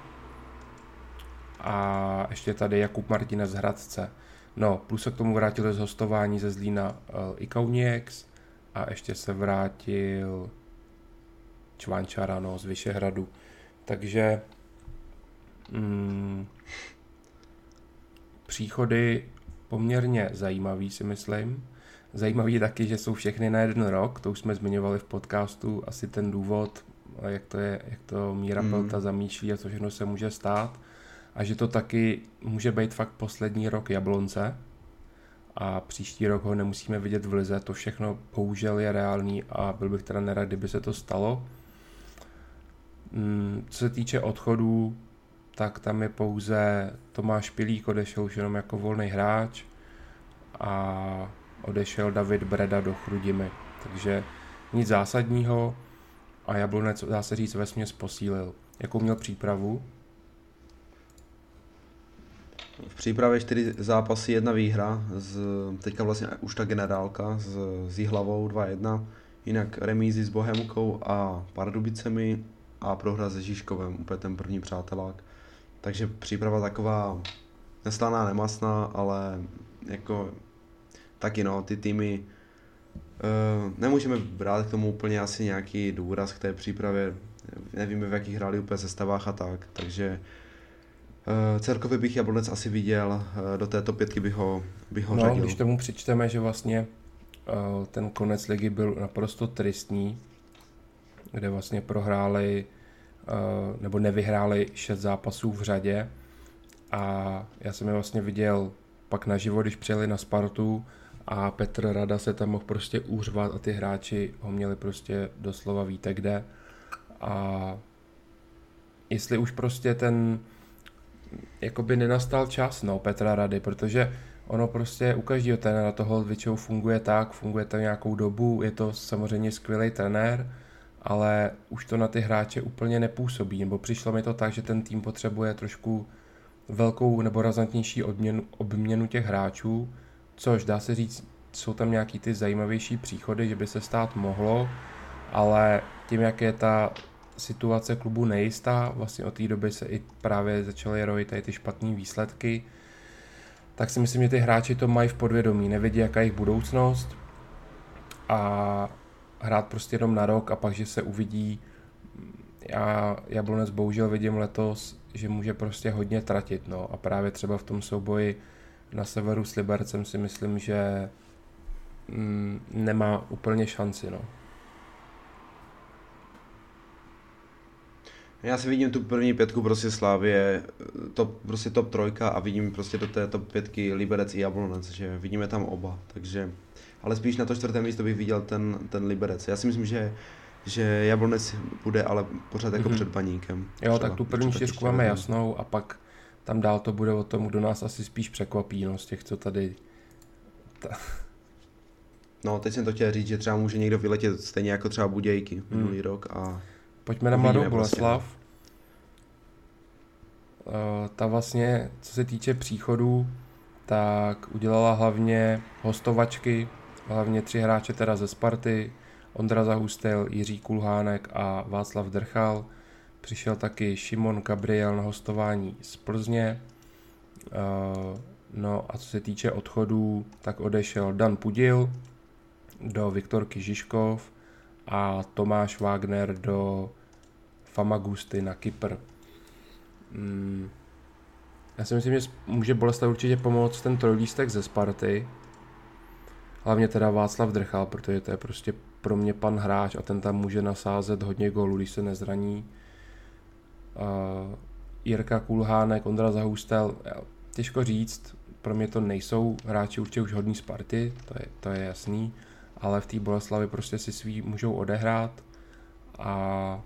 a ještě tady Jakub Martinez z Hradce. No, plus se k tomu vrátil z hostování ze Zlína uh, i Kauniex, a ještě se vrátil Čvančara no, z Vyšehradu. Takže mm, příchody poměrně zajímavý si myslím. Zajímavý je taky, že jsou všechny na jeden rok, to už jsme zmiňovali v podcastu, asi ten důvod, jak to, je, jak to Míra mm. Pelta zamýšlí a co všechno se může stát. A že to taky může být fakt poslední rok Jablonce, a příští rok ho nemusíme vidět v lize. To všechno bohužel je reálný a byl bych teda nerad, kdyby se to stalo. Mm, co se týče odchodů, tak tam je pouze Tomáš Pilík odešel už jenom jako volný hráč a odešel David Breda do Chrudimy. Takže nic zásadního a Jablonec, dá se říct, vesměs posílil. Jakou měl přípravu? V přípravě čtyři zápasy, jedna výhra, z, teďka vlastně už ta generálka s, Jihlavou 2-1, jinak remízy s Bohemkou a Pardubicemi a prohra se Žižkovem, úplně ten první přátelák. Takže příprava taková neslaná, nemastná, ale jako taky no, ty týmy uh, nemůžeme brát k tomu úplně asi nějaký důraz k té přípravě, nevíme v jakých hráli úplně sestavách a tak, takže Uh, celkově bych Jablonec asi viděl, uh, do této pětky bych ho, bych ho no, řadil. když tomu přičteme, že vlastně uh, ten konec ligy byl naprosto tristní, kde vlastně prohráli nebo nevyhráli šest zápasů v řadě. A já jsem je vlastně viděl pak naživo, když přijeli na Spartu a Petr Rada se tam mohl prostě úřvat a ty hráči ho měli prostě doslova víte kde. A jestli už prostě ten jakoby nenastal čas, no, Petra Rady, protože ono prostě u každého trenéra toho většinou funguje tak, funguje to nějakou dobu, je to samozřejmě skvělý trenér, ale už to na ty hráče úplně nepůsobí, nebo přišlo mi to tak, že ten tým potřebuje trošku velkou nebo razantnější odměnu, obměnu těch hráčů, což dá se říct, jsou tam nějaký ty zajímavější příchody, že by se stát mohlo, ale tím, jak je ta situace klubu nejistá, vlastně od té doby se i právě začaly rojit tady ty špatné výsledky, tak si myslím, že ty hráči to mají v podvědomí, nevědí, jaká je jejich budoucnost a hrát prostě jenom na rok a pak, že se uvidí, já Jablonec bohužel vidím letos, že může prostě hodně tratit, no a právě třeba v tom souboji na severu s Libercem si myslím, že mm, nemá úplně šanci, no. Já si vidím tu první pětku prostě Slávě, to prostě top trojka a vidím prostě do té top pětky Liberec i Jablonec, že vidíme tam oba, takže, ale spíš na to čtvrté místo bych viděl ten, ten Liberec. Já si myslím, že že Jablonec bude ale pořád jako mm-hmm. před paníkem. Jo, třeba, tak tu první čtyřku máme jasnou a pak tam dál to bude o tom, kdo nás asi spíš překvapí, no, z těch, co tady... Ta... No, teď jsem to chtěl říct, že třeba může někdo vyletět stejně jako třeba Budějky hmm. minulý rok a... Pojďme na Mladou Boleslav. Prostě. Uh, ta vlastně, co se týče příchodů, tak udělala hlavně hostovačky, hlavně tři hráče teda ze Sparty, Ondra Zahustel, Jiří Kulhánek a Václav Drchal. Přišel taky Šimon Gabriel na hostování z Plzně. Uh, no a co se týče odchodů, tak odešel Dan Pudil do Viktorky Žižkov a Tomáš Wagner do Famagusty na Kypr. Hmm. Já si myslím, že může Boleslav určitě pomoct ten trojlístek ze Sparty. Hlavně teda Václav Drchal, protože to je prostě pro mě pan hráč a ten tam může nasázet hodně gólů, když se nezraní. Uh, Jirka Kulhánek, Ondra Zahustel, těžko říct, pro mě to nejsou hráči určitě už hodní Sparty, to je, to je jasný, ale v té Boleslavi prostě si svý můžou odehrát a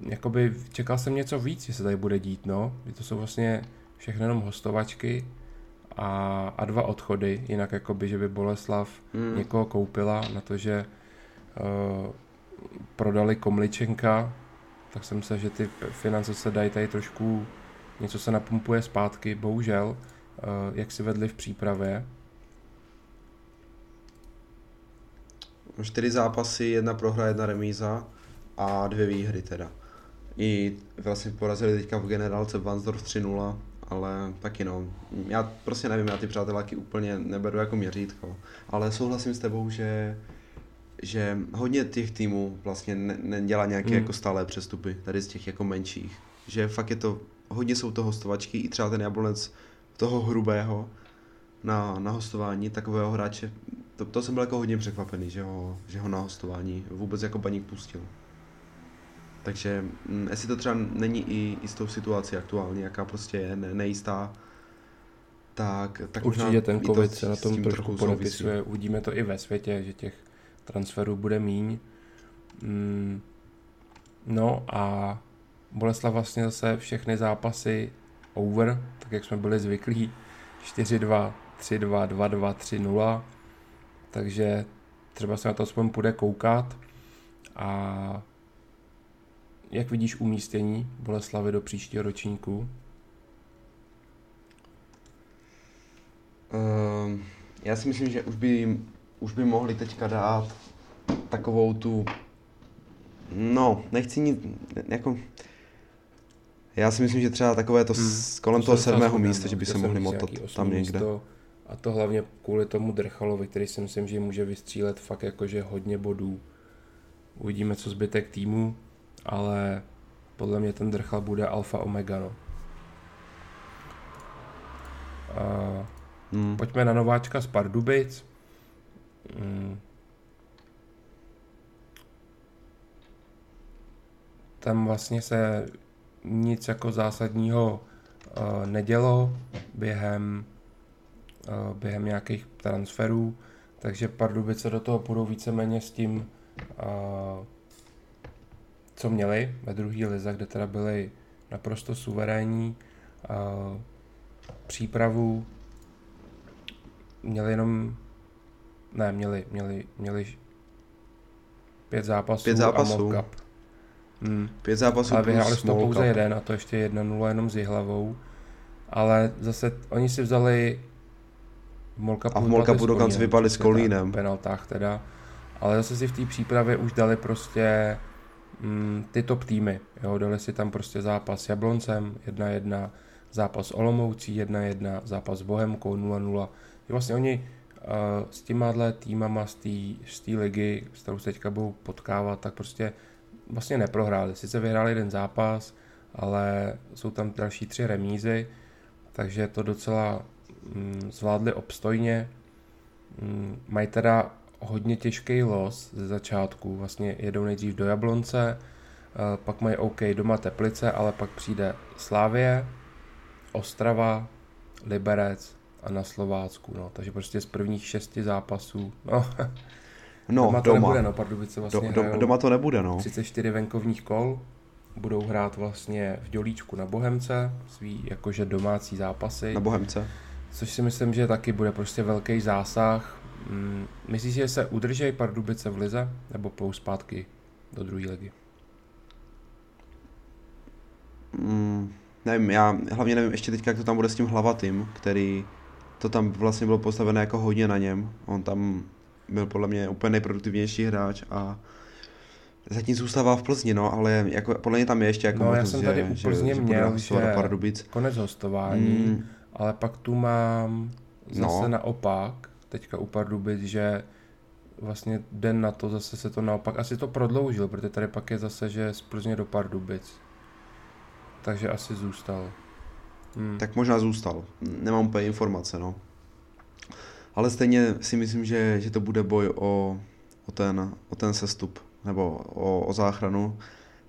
jakoby čekal jsem něco víc, že se tady bude dít, no. To jsou vlastně všechno jenom hostovačky a, a dva odchody, jinak jakoby, že by Boleslav hmm. někoho koupila na to, že uh, prodali Komličenka, tak jsem se, že ty finance se dají tady trošku, něco se napumpuje zpátky, bohužel, uh, jak si vedli v přípravě. Čtyři zápasy, jedna prohra, jedna remíza a dvě výhry teda. I vlastně porazili teďka v generálce Vansdorf 3-0, ale taky no. Já prostě nevím, já ty přáteláky úplně neberu jako měřítko, ale souhlasím s tebou, že že hodně těch týmů vlastně ne, nedělá nějaké hmm. jako stále přestupy, tady z těch jako menších. Že fakt je to, hodně jsou to hostovačky, i třeba ten Jablonec toho hrubého na, na hostování takového hráče, to, to jsem byl jako hodně překvapený, že ho, že ho na hostování vůbec jako baník pustil. Takže mm, jestli to třeba není i, i s tou situací aktuální, jaká prostě je ne, nejistá, tak, tak Určitě ten covid se na tom trošku podepisuje. Uvidíme to i ve světě, že těch transferů bude míň. Mm, no a Boleslav vlastně zase všechny zápasy over, tak jak jsme byli zvyklí. 4-2, 3-2, 2-2, 3-0. Takže třeba se na to aspoň půjde koukat. A jak vidíš umístění Boleslavy do příštího ročníku? Uh, já si myslím, že už by, už by mohli teďka dát takovou tu, no, nechci nic, jako, já si myslím, že třeba takové to hmm, kolem toho sedmého místa, no, že by se mohli motat tam někde. Místo, a to hlavně kvůli tomu Drchalovi, který si myslím, že může vystřílet fakt jakože hodně bodů. Uvidíme, co zbytek týmu ale podle mě ten drchal bude alfa omega, no. A hmm. Pojďme na nováčka z Pardubic. Hmm. Tam vlastně se nic jako zásadního uh, nedělo během, uh, během nějakých transferů, takže Pardubice do toho půjdou víceméně s tím uh, co měli ve druhé lize, kde teda byli naprosto suverénní. Uh, přípravu měli jenom, ne, měli, měli, měli pět zápasů, pět zápasů. a Hmm. Pět zápasů Ale vyhráli to pouze jeden a to ještě 1-0 jenom s Jihlavou. Ale zase oni si vzali v Molkapu, a v Molkapu dokonce vypadli s Kolínem. V penaltách teda. Ale zase si v té přípravě už dali prostě mm, ty top týmy. Jo, dali si tam prostě zápas s Jabloncem 1-1, zápas Olomoucí 1-1, zápas Bohemkou 0-0. Vlastně oni uh, s těma týmama z té ligy, s kterou se teďka budou potkávat, tak prostě vlastně neprohráli. Sice vyhráli jeden zápas, ale jsou tam další tři remízy, takže to docela mm, zvládli obstojně. Mm, mají teda hodně těžký los ze začátku. Vlastně jedou nejdřív do Jablonce, eh, pak mají OK doma Teplice, ale pak přijde Slávě, Ostrava, Liberec a na Slovácku. No. Takže prostě z prvních šesti zápasů, no, <laughs> no doma to doma. nebude, no, Pardubice vlastně do, do, Doma to nebude, no. 34 venkovních kol, budou hrát vlastně v Dělíčku na Bohemce, svý jakože domácí zápasy. Na Bohemce. Což si myslím, že taky bude prostě velký zásah. Mm, myslíš, že se udrží Pardubice v lize, nebo plou zpátky do druhé ligy? Mm, nevím, já hlavně nevím ještě teď, jak to tam bude s tím hlavatým, který to tam vlastně bylo postavené jako hodně na něm. On tam byl podle mě úplně nejproduktivnější hráč a zatím zůstává v Plzni, no, ale jako, podle mě tam je ještě jako No, možnost, já jsem tady že, Plzně že, měl, že Pardubic. konec hostování, mm. ale pak tu mám zase no. naopak, teďka u Pardubic, že vlastně den na to zase se to naopak, asi to prodloužil, protože tady pak je zase, že z Plzně do Pardubic. Takže asi zůstal. Hmm. Tak možná zůstal. Nemám úplně informace, no. Ale stejně si myslím, že, že to bude boj o, o, ten, o ten sestup, nebo o, o záchranu,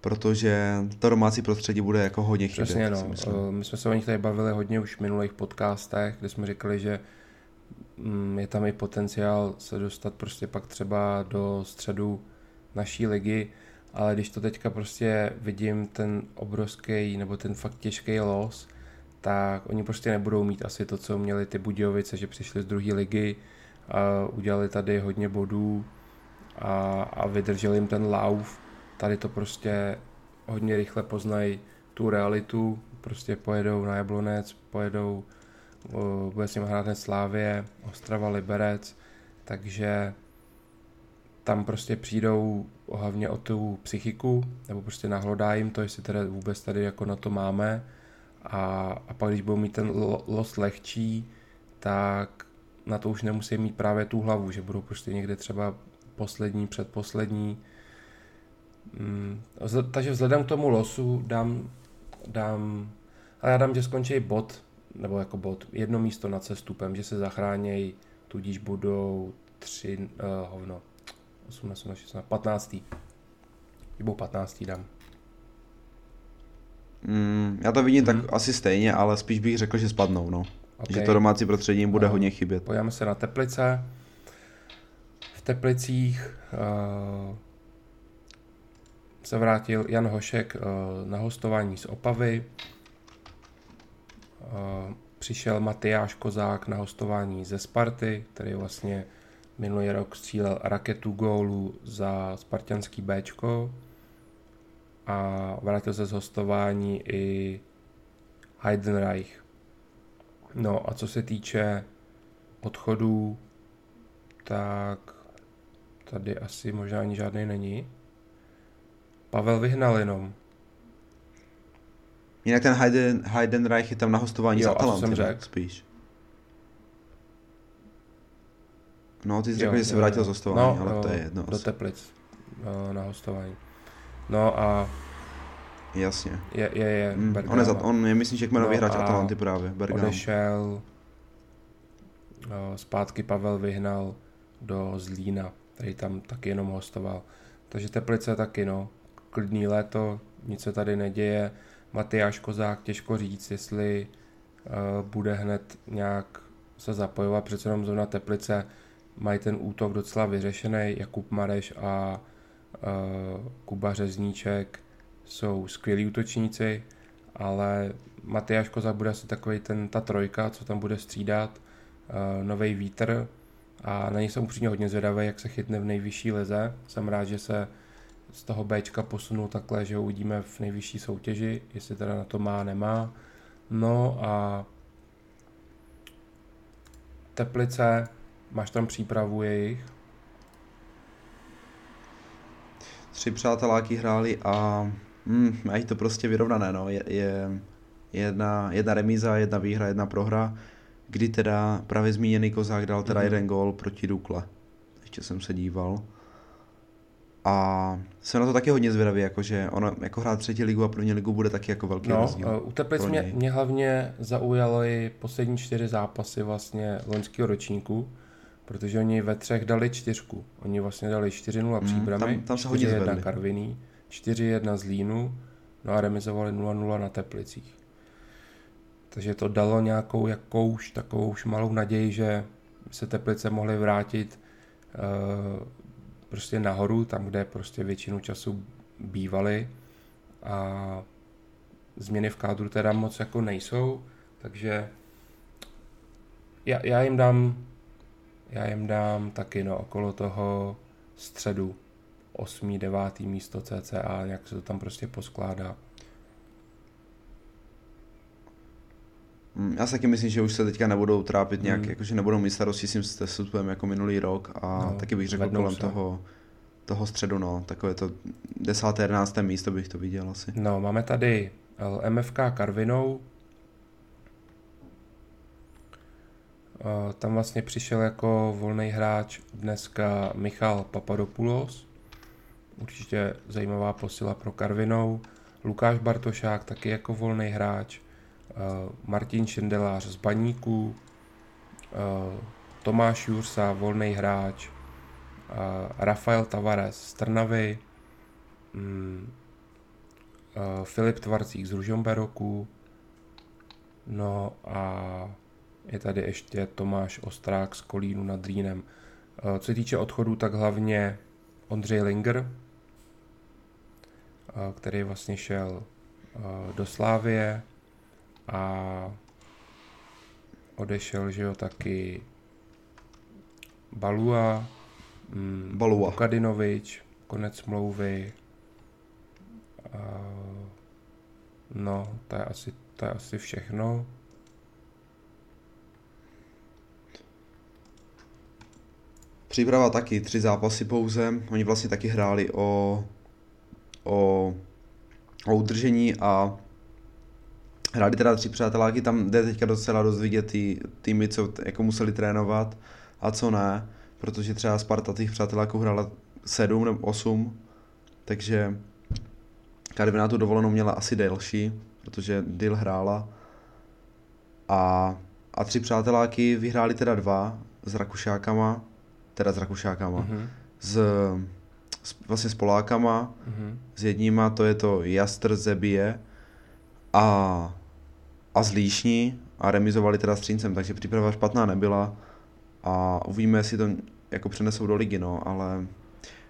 protože to domácí prostředí bude jako hodně chybět. Přesně, no. My jsme se o nich tady bavili hodně už v minulých podcastech, kde jsme říkali, že je tam i potenciál se dostat prostě pak třeba do středu naší ligy, ale když to teďka prostě vidím ten obrovský nebo ten fakt těžký los, tak oni prostě nebudou mít asi to, co měli ty Budějovice, že přišli z druhé ligy, a udělali tady hodně bodů a, a vydrželi jim ten lauf. Tady to prostě hodně rychle poznají tu realitu, prostě pojedou na Jablonec, pojedou, bude s ním hrát hned Slávě, Ostrava, Liberec, takže tam prostě přijdou hlavně o tu psychiku, nebo prostě nahlodá jim to, jestli teda vůbec tady jako na to máme a, a pak když budou mít ten los lehčí, tak na to už nemusí mít právě tu hlavu, že budou prostě někde třeba poslední, předposlední. Mm, takže vzhledem k tomu losu dám, dám, ale já dám, že skončí bod, nebo jako bod, jedno místo nad sestupem, že se zachránějí, tudíž budou tři, uh, hovno, 18, 16, 15. Budou 15. dám. Mm, já to vidím hmm. tak mhm. asi stejně, ale spíš bych řekl, že spadnou, no. Okay. Že to domácí prostředí jim bude uh, hodně chybět. Pojďme se na Teplice. V Teplicích uh, se vrátil Jan Hošek uh, na hostování z Opavy. Uh, přišel Matyáš Kozák na hostování ze Sparty, který vlastně minulý rok střílel raketu gólu za spartianský Bčko a vrátil se z hostování i Heidenreich. No a co se týče odchodů, tak tady asi možná ani žádný není. Pavel vyhnal jenom. Jinak ten Heiden, Heidenreich je tam na hostování jo, z Atalanty, jsem řekl. spíš. No, ty jsi řekl, že se vrátil z hostování, no, ale jo, to je jedno. Do Teplic no, na hostování. No a Jasně. Je, je, je mm, on, je za, on je, myslím, že kmenový no hráč Atalanty právě, Bergamo. Odešel, no, zpátky Pavel vyhnal do Zlína, který tam taky jenom hostoval. Takže Teplice taky, no. Klidný léto, nic se tady neděje. Matyáš Kozák, těžko říct, jestli uh, bude hned nějak se zapojovat, přece jenom zóna Teplice mají ten útok docela vyřešený. Jakub Mareš a uh, Kuba Řezníček jsou skvělí útočníci, ale Matyáš Koza bude asi takový ten, ta trojka, co tam bude střídat, uh, nový vítr a na něj jsem upřímně hodně zvědavý, jak se chytne v nejvyšší lize. Jsem rád, že se z toho Bčka posunul takhle, že ho uvidíme v nejvyšší soutěži, jestli teda na to má, nemá. No a Teplice, máš tam přípravu jejich? Tři přáteláky hráli a mm, mají to prostě vyrovnané, no. Je, je jedna, jedna remíza, jedna výhra, jedna prohra, kdy teda právě zmíněný Kozák dal teda mm-hmm. jeden gól proti Dukle. Ještě jsem se díval. A jsem na to taky hodně zvědavý, jakože ona jako hrát třetí ligu a první ligu bude taky jako velký no, rozdíl. Uh, u Teplic mě, mě hlavně zaujaly poslední čtyři zápasy vlastně loňského ročníku, protože oni ve třech dali čtyřku. Oni vlastně dali 4-0 příbramy, mm, tam, tam se 4-1 Karviný, 4-1 z Línu, no a remizovali 0-0 na Teplicích. Takže to dalo nějakou jakouž takovou už malou naději, že se Teplice mohly vrátit uh, prostě nahoru, tam, kde prostě většinu času bývaly a změny v kádru teda moc jako nejsou, takže já, já jim dám já jim dám taky no okolo toho středu 8. 9. místo CCA, jak se to tam prostě poskládá. Já si taky myslím, že už se teďka nebudou trápit nějak, mm. jakože nebudou mít starosti s tím stupem jako minulý rok a no, taky bych řekl kolem se. toho, toho středu, no, takové to 10. 11. místo bych to viděl asi. No, máme tady MFK Karvinou, Tam vlastně přišel jako volný hráč dneska Michal Papadopoulos, určitě zajímavá posila pro Karvinou, Lukáš Bartošák taky jako volný hráč, Martin Šendelář z Baníků, Tomáš Jursa, volný hráč, Rafael Tavares z Trnavy, mm, Filip Tvarcík z Ružomberoku, no a je tady ještě Tomáš Ostrák z Kolínu nad Rýnem. Co se týče odchodu, tak hlavně Ondřej Linger, který vlastně šel do Slávie a odešel, že jo, taky Balua, mm, Balua. Kadinovič, konec smlouvy. No, to je asi, to je asi všechno. Příprava taky, tři zápasy pouze. Oni vlastně taky hráli o, o, o udržení a hráli teda tři přáteláky, tam jde teďka docela dost vidět ty týmy, co jako museli trénovat a co ne, protože třeba Sparta těch přáteláků hrála sedm nebo osm, takže Karviná tu dovolenou měla asi delší, protože Dil hrála a, a tři přáteláky vyhráli teda dva s Rakušákama teda s Rakušákama, mm-hmm. s, s, vlastně s Polákama, mm-hmm. s jedníma to je to Jastr Zebie a, a z Líšní a remizovali teda s Třincem, takže příprava špatná nebyla a uvidíme, jestli to jako přenesou do ligy, no, ale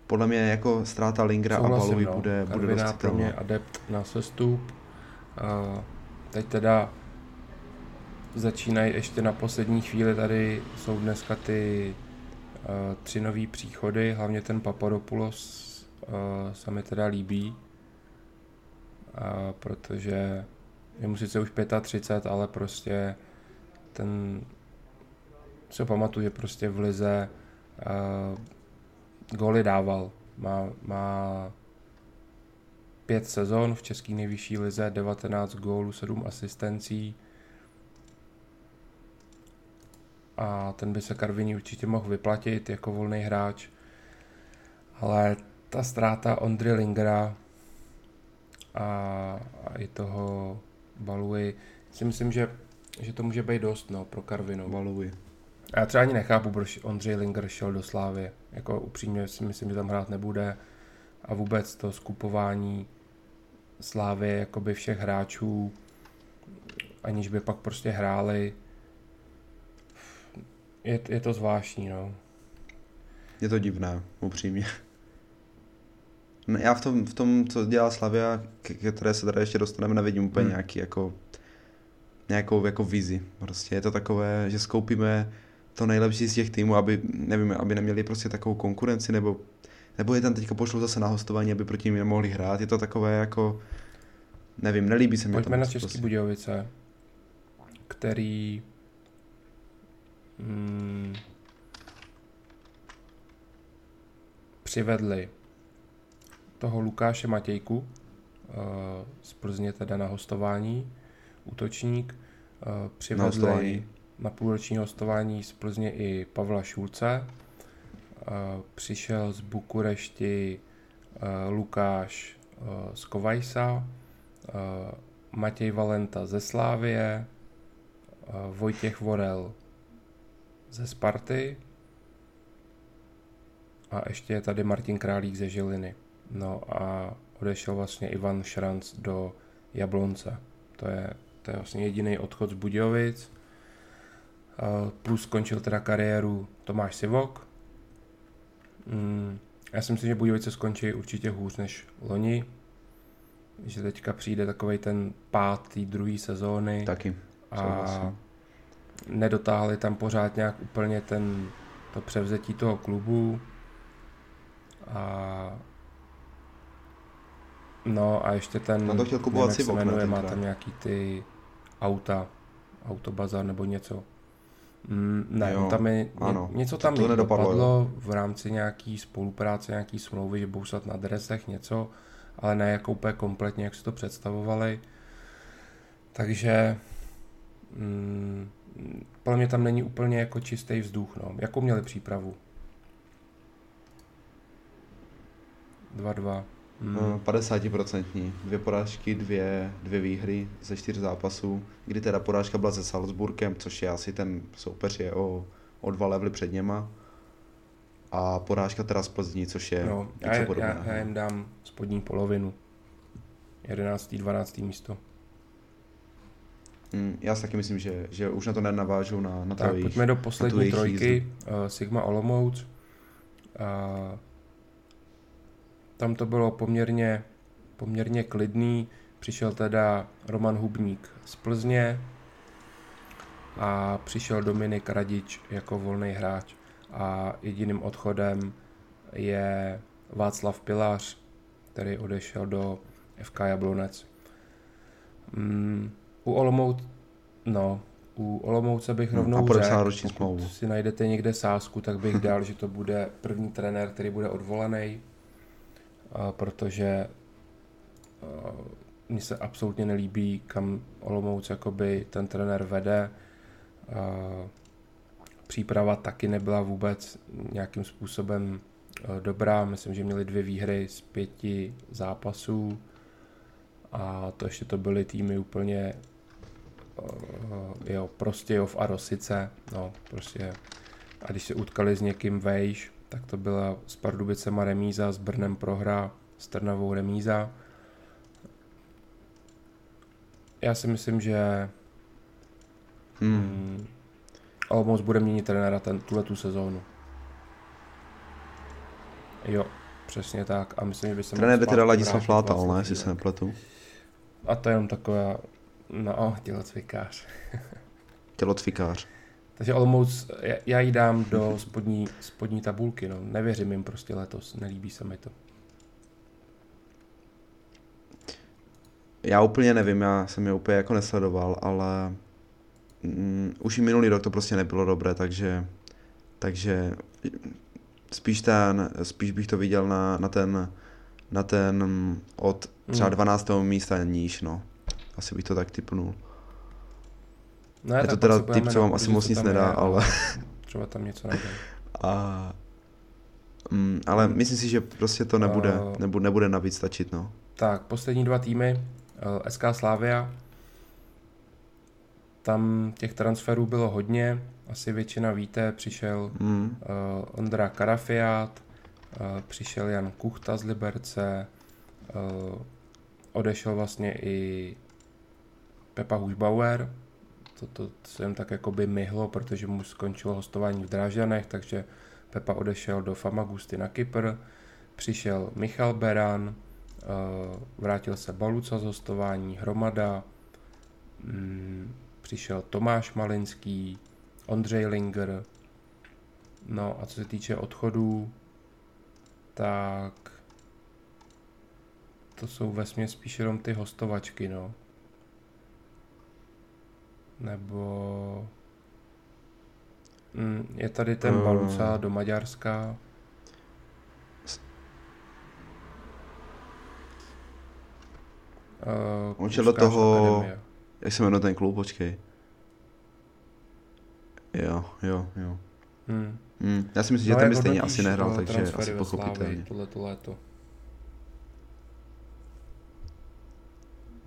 podle mě jako ztráta Lingra Souhlasím, a Baluji no. bude, bude dost pro mě adept na sestup. A teď teda začínají ještě na poslední chvíli, tady jsou dneska ty Eh, tři nový příchody, hlavně ten Papadopoulos uh, se mi teda líbí, uh, protože je mu sice už 35, ale prostě ten se pamatuju, že prostě v Lize uh, góly dával. Má, má pět sezon v české nejvyšší lize, 19 gólů, 7 asistencí, a ten by se Karviní určitě mohl vyplatit jako volný hráč. Ale ta ztráta Ondry Lingera a, a i toho Baluji, si myslím, že, že to může být dost no, pro Karvinu. Baluji. Já třeba ani nechápu, proč Ondřej Linger šel do Slávy. Jako upřímně si myslím, že tam hrát nebude. A vůbec to skupování Slávy jakoby všech hráčů, aniž by pak prostě hráli, je, je to zvláštní, no. Je to divné, upřímně. Já v tom, v tom co dělá Slavia, které se tady ještě dostaneme, nevidím úplně hmm. nějaký jako nějakou jako vizi. Prostě je to takové, že skoupíme to nejlepší z těch týmů, aby, nevím, aby neměli prostě takovou konkurenci, nebo, nebo je tam teďka pošlou zase na hostování, aby proti ním nemohli hrát. Je to takové jako, nevím, nelíbí se mi Pojďme to. Pojďme na Český prostě. Budějovice, který hmm, přivedli toho Lukáše Matějku uh, z Plzně teda na hostování, útočník, uh, přivedli na, na půlroční hostování z Plzně i Pavla Šulce, uh, přišel z Bukurešti Lukáš z Kovajsa, Matěj Valenta ze Slávie, Vojtěch Vorel ze Sparty a ještě je tady Martin Králík ze Žiliny. No a odešel vlastně Ivan Šranc do Jablonce. To je, to je vlastně jediný odchod z Budějovic. Plus skončil teda kariéru Tomáš Sivok. Mm, já si myslím, že Budějovice skončí určitě hůř než loni. Že teďka přijde takový ten pátý druhý sezóny. Taky. A nedotáhli tam pořád nějak úplně ten, to převzetí toho klubu. A No a ještě ten, no to chtěl kupovat si jmenuje, má tam nějaký ty auta, autobazar nebo něco. Mm, ne, jo, tam je, ano. něco tam to, to dopadlo v rámci nějaký spolupráce, nějaký smlouvy, že budou na dresech něco, ale ne jako úplně kompletně, jak si to představovali. Takže mm, podle mě tam není úplně jako čistý vzduch. No. Jakou měli přípravu? 2-2. Hmm. 50%. Dvě porážky, dvě, dvě výhry ze čtyř zápasů, kdy teda porážka byla se Salzburgem, což je asi ten soupeř je o, o dva levely před něma. A porážka teda z Plzní, což je no, já, já, já, já jim dám spodní polovinu. 11. 12. místo. Mm, já si taky myslím, že, že už na to nenavážu na, na Tak jejich, pojďme do poslední trojky. Uh, Sigma Olomouc. Uh, tam to bylo poměrně, poměrně klidný. Přišel teda Roman Hubník z Plzně a přišel Dominik Radič jako volný hráč. A jediným odchodem je Václav Pilář, který odešel do FK Jablonec. Um, u Olomouc, no, u Olomouce bych rovnou hmm, řekl, pokud smlouvu. si najdete někde sázku, tak bych dal, že to bude první trenér, který bude odvolaný protože mně se absolutně nelíbí, kam Olomouc jakoby ten trenér vede. Příprava taky nebyla vůbec nějakým způsobem dobrá. Myslím, že měli dvě výhry z pěti zápasů a to ještě to byly týmy úplně jo, Prostějov a Rosice, no prostě a když se utkali s někým vejš, tak to byla s Pardubicema remíza, s Brnem prohra, s Trnavou remíza. Já si myslím, že hmm. Mm, Olomouc bude měnit trenéra ten, tuhle tu sezónu. Jo, přesně tak. A myslím, že by se Trenér by teda Ladislav Látal, ne, jestli se nepletu. A to je jenom taková, no, tělocvikář. <laughs> tělocvikář. Takže Olomouc, já jí dám do spodní, spodní tabulky, no. Nevěřím jim prostě letos, nelíbí se mi to. Já úplně nevím, já jsem je úplně jako nesledoval, ale mm, už i minulý rok to prostě nebylo dobré, takže, takže spíš ten, spíš bych to viděl na, na ten, na ten od třeba 12. Hmm. místa níž, no. Asi bych to tak typnul. Ne, je to teda typ, co vám asi moc nic nedá, je, ale... <laughs> Třeba tam něco najde. A... Mm, ale myslím si, že prostě to nebude, uh, nebude, nebude navíc stačit, no. Tak, poslední dva týmy, uh, SK Slavia, tam těch transferů bylo hodně, asi většina víte, přišel mm. uh, Ondra Karafiát, uh, přišel Jan Kuchta z Liberce, uh, odešel vlastně i Pepa Hušbauer, to, to se jim tak jako by myhlo, protože mu skončilo hostování v Drážanech, takže Pepa odešel do Famagusty na Kypr, přišel Michal Beran, eh, vrátil se Baluca z hostování, Hromada, mm, přišel Tomáš Malinský, Ondřej Linger, no a co se týče odchodů, tak to jsou vesmě spíš jenom ty hostovačky, no nebo mm, je tady ten uh, Baluca do Maďarska. Uh, On šel do toho, akademie. jak se jmenuje ten klub, počkej. Jo, jo, jo. Hmm. Hmm. Já si myslím, no že ten by jako stejně asi nehrál, takže asi pochopitelně. Tohle to léto.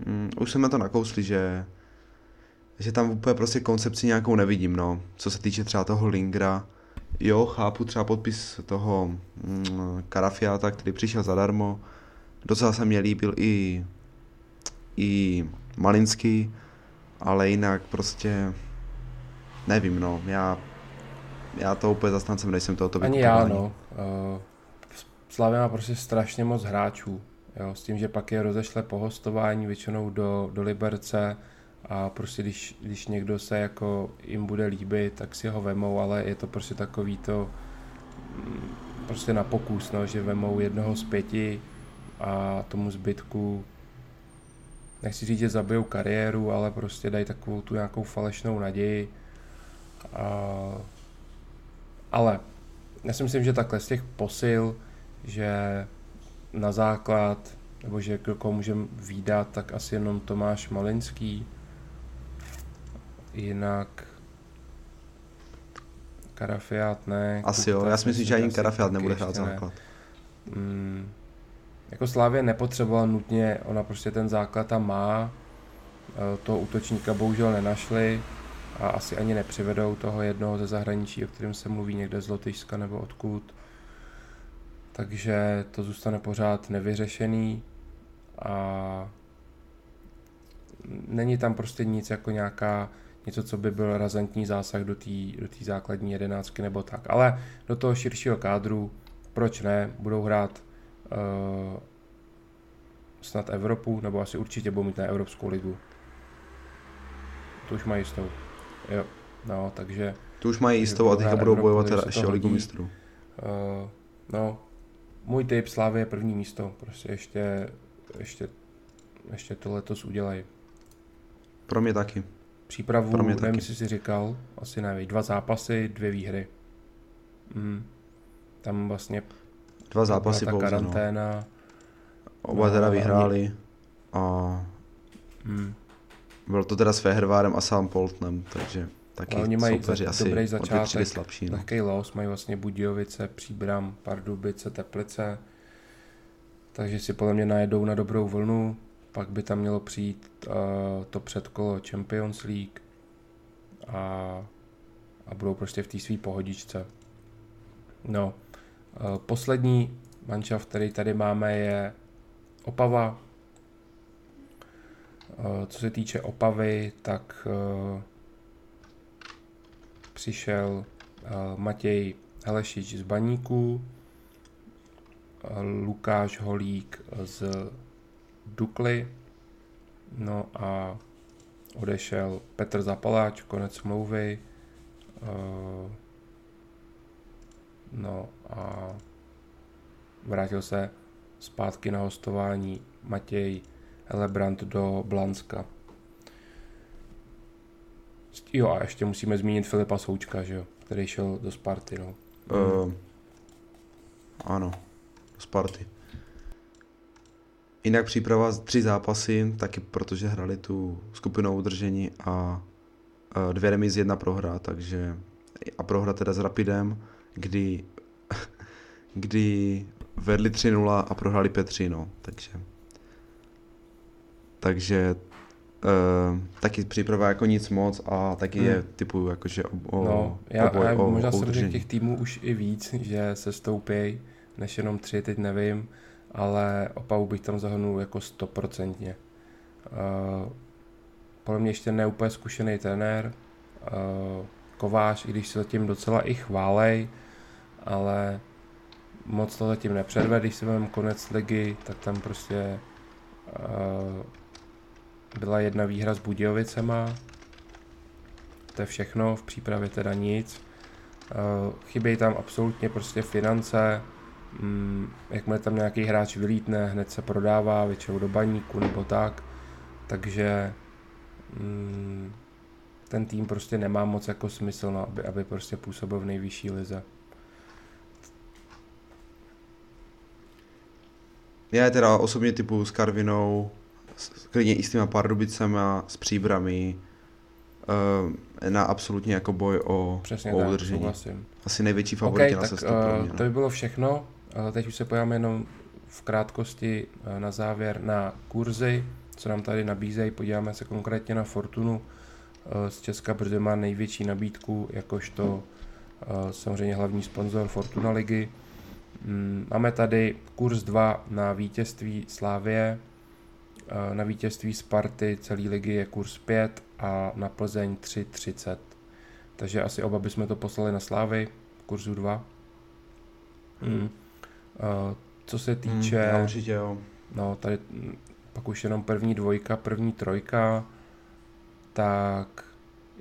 Hmm, už jsme to nakousli, že že tam úplně prostě koncepci nějakou nevidím, no. Co se týče třeba toho Lingra, jo, chápu třeba podpis toho mm, Karafiata, který přišel zadarmo. Docela se mě líbil i, i Malinský, ale jinak prostě nevím, no. Já, já to úplně zastancem nejsem tohoto Ani já, no. Uh, Slavě má prostě strašně moc hráčů. Jo, s tím, že pak je rozešle po hostování většinou do, do Liberce, a prostě když, když někdo se jako jim bude líbit, tak si ho vemou, ale je to prostě takový to mm, prostě na pokus, no, že vemou jednoho z pěti a tomu zbytku nechci říct, že zabijou kariéru, ale prostě dají takovou tu nějakou falešnou naději. A, ale já si myslím, že takhle z těch posil, že na základ, nebo že koho můžeme výdat, tak asi jenom Tomáš Malinský, Jinak Karafiát ne. Asi jo, já si myslím, že ani Karafiát nebude hrát základ. Mm, jako Slávě nepotřebovala nutně, ona prostě ten základ tam má, e, toho útočníka bohužel nenašli a asi ani nepřivedou toho jednoho ze zahraničí, o kterém se mluví někde z Lotyšska nebo odkud. Takže to zůstane pořád nevyřešený a není tam prostě nic jako nějaká něco, co by byl razantní zásah do té do základní jedenáctky nebo tak. Ale do toho širšího kádru, proč ne, budou hrát uh, snad Evropu, nebo asi určitě budou mít na Evropskou ligu. To už mají jistou. Jo, no, takže... To už mají jistou a teďka budou bojovat teda ještě o ligu mistrů. Uh, no, můj tip Slávy je první místo, prostě ještě, ještě, ještě to letos udělají. Pro mě taky. Přípravu, nevím, taky. jestli si říkal, asi nevím, dva zápasy, dvě výhry. Mm. Tam vlastně dva zápasy ta pouze, no. karanténa. No. Oba no, teda vyhráli a mm. bylo to teda s Fehervárem a sám Poltnem, takže taky oni mají soupeři asi dobrý začátek, slabší. No. Lehkej los, mají vlastně Budějovice, Příbram, Pardubice, Teplice, takže si podle mě najedou na dobrou vlnu, pak by tam mělo přijít uh, to předkolo Champions League a, a budou prostě v té své pohodičce. No, uh, poslední manšaft, který tady máme, je Opava. Uh, co se týče Opavy, tak uh, přišel uh, Matěj Helešič z Baníků, Lukáš Holík z Dukly, no a odešel Petr Zapaláč, konec smlouvy, uh, no a vrátil se zpátky na hostování Matěj Helebrant do Blanska. Jo a ještě musíme zmínit Filipa Součka, že jo, který šel do Sparty, no. Uh, ano, do Sparty. Jinak příprava tři zápasy, taky protože hrali tu skupinou udržení a dvě remiz, jedna prohra, takže a prohra teda s Rapidem, kdy, <laughs> kdy vedli 3-0 a prohráli 5-3, no, takže takže Uh, taky příprava jako nic moc a taky hmm. je typu jakože o, o, no, já, o, já o, možná o se těch týmů už i víc, že se stoupí, než jenom tři, teď nevím ale Opavu bych tam zahrnul jako stoprocentně. Uh, podle mě ještě neúplně zkušený trenér, uh, Kovář, i když se zatím docela i chválej, ale moc to zatím nepředved, když si vezmeme konec ligy, tak tam prostě uh, byla jedna výhra s Budějovicema, to je všechno, v přípravě teda nic. Uh, chybějí tam absolutně prostě finance, mm, jakmile tam nějaký hráč vylítne, hned se prodává většinou do baníku nebo tak, takže mm, ten tým prostě nemá moc jako smysl, no, aby, aby prostě působil v nejvyšší lize. Já teda osobně typu s Karvinou, s, klidně i s těma Pardubicema, s Příbrami, uh, na absolutně jako boj o, Přesně o tak, udržení. Souhlasím. Asi největší favorit okay, na cestu uh, pro mě. No. To by bylo všechno. Teď už se pojáme jenom v krátkosti eh, na závěr na kurzy, co nám tady nabízejí. Podíváme se konkrétně na Fortunu. Eh, z Česka, protože má největší nabídku, jakožto eh, samozřejmě hlavní sponzor Fortuna ligy. Mm, máme tady kurz 2 na vítězství Slávě, eh, na vítězství Sparty celé ligy je kurz 5 a na Plzeň 3,30. Takže asi oba bychom to poslali na Slávy, kurzu 2. Hmm. Co se týče... Hmm, určitě jo. No, tady pak už jenom první dvojka, první trojka, tak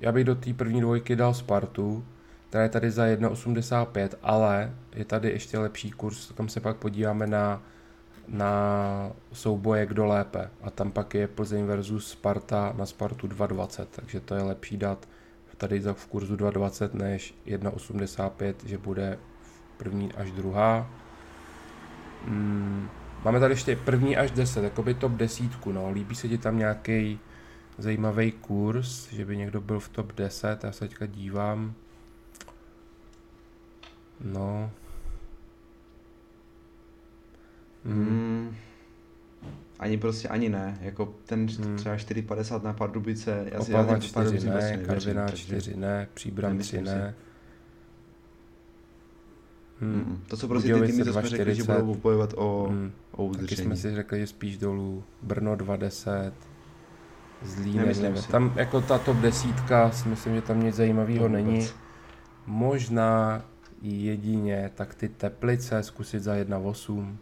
já bych do té první dvojky dal Spartu, která je tady za 1,85, ale je tady ještě lepší kurz, kam se pak podíváme na, na souboje kdo lépe. A tam pak je Plzeň versus Sparta na Spartu 2,20, takže to je lepší dát tady za v kurzu 2,20 než 1,85, že bude první až druhá. Hmm, máme tady ještě první až 10, jako by top desítku, no. Líbí se ti tam nějaký zajímavý kurz, že by někdo byl v top 10, já se teďka dívám. No. Hmm. Hmm. Ani prostě ani ne, jako ten hmm. třeba 4,50 na Pardubice, já si Opava 4 Pardubice ne, prostě Karviná 4 ne, Příbram 3 ne. Hmm. Hmm. To, co prostě ty týmy, jsme řekli, že budou bojovat o, hmm. o udržení. Taky jsme si řekli, že spíš dolů. Brno 2,10. Zlý, nevím. Tam jako ta top desítka si myslím, že tam nic zajímavého no, není. Možná jedině tak ty teplice zkusit za 1,8.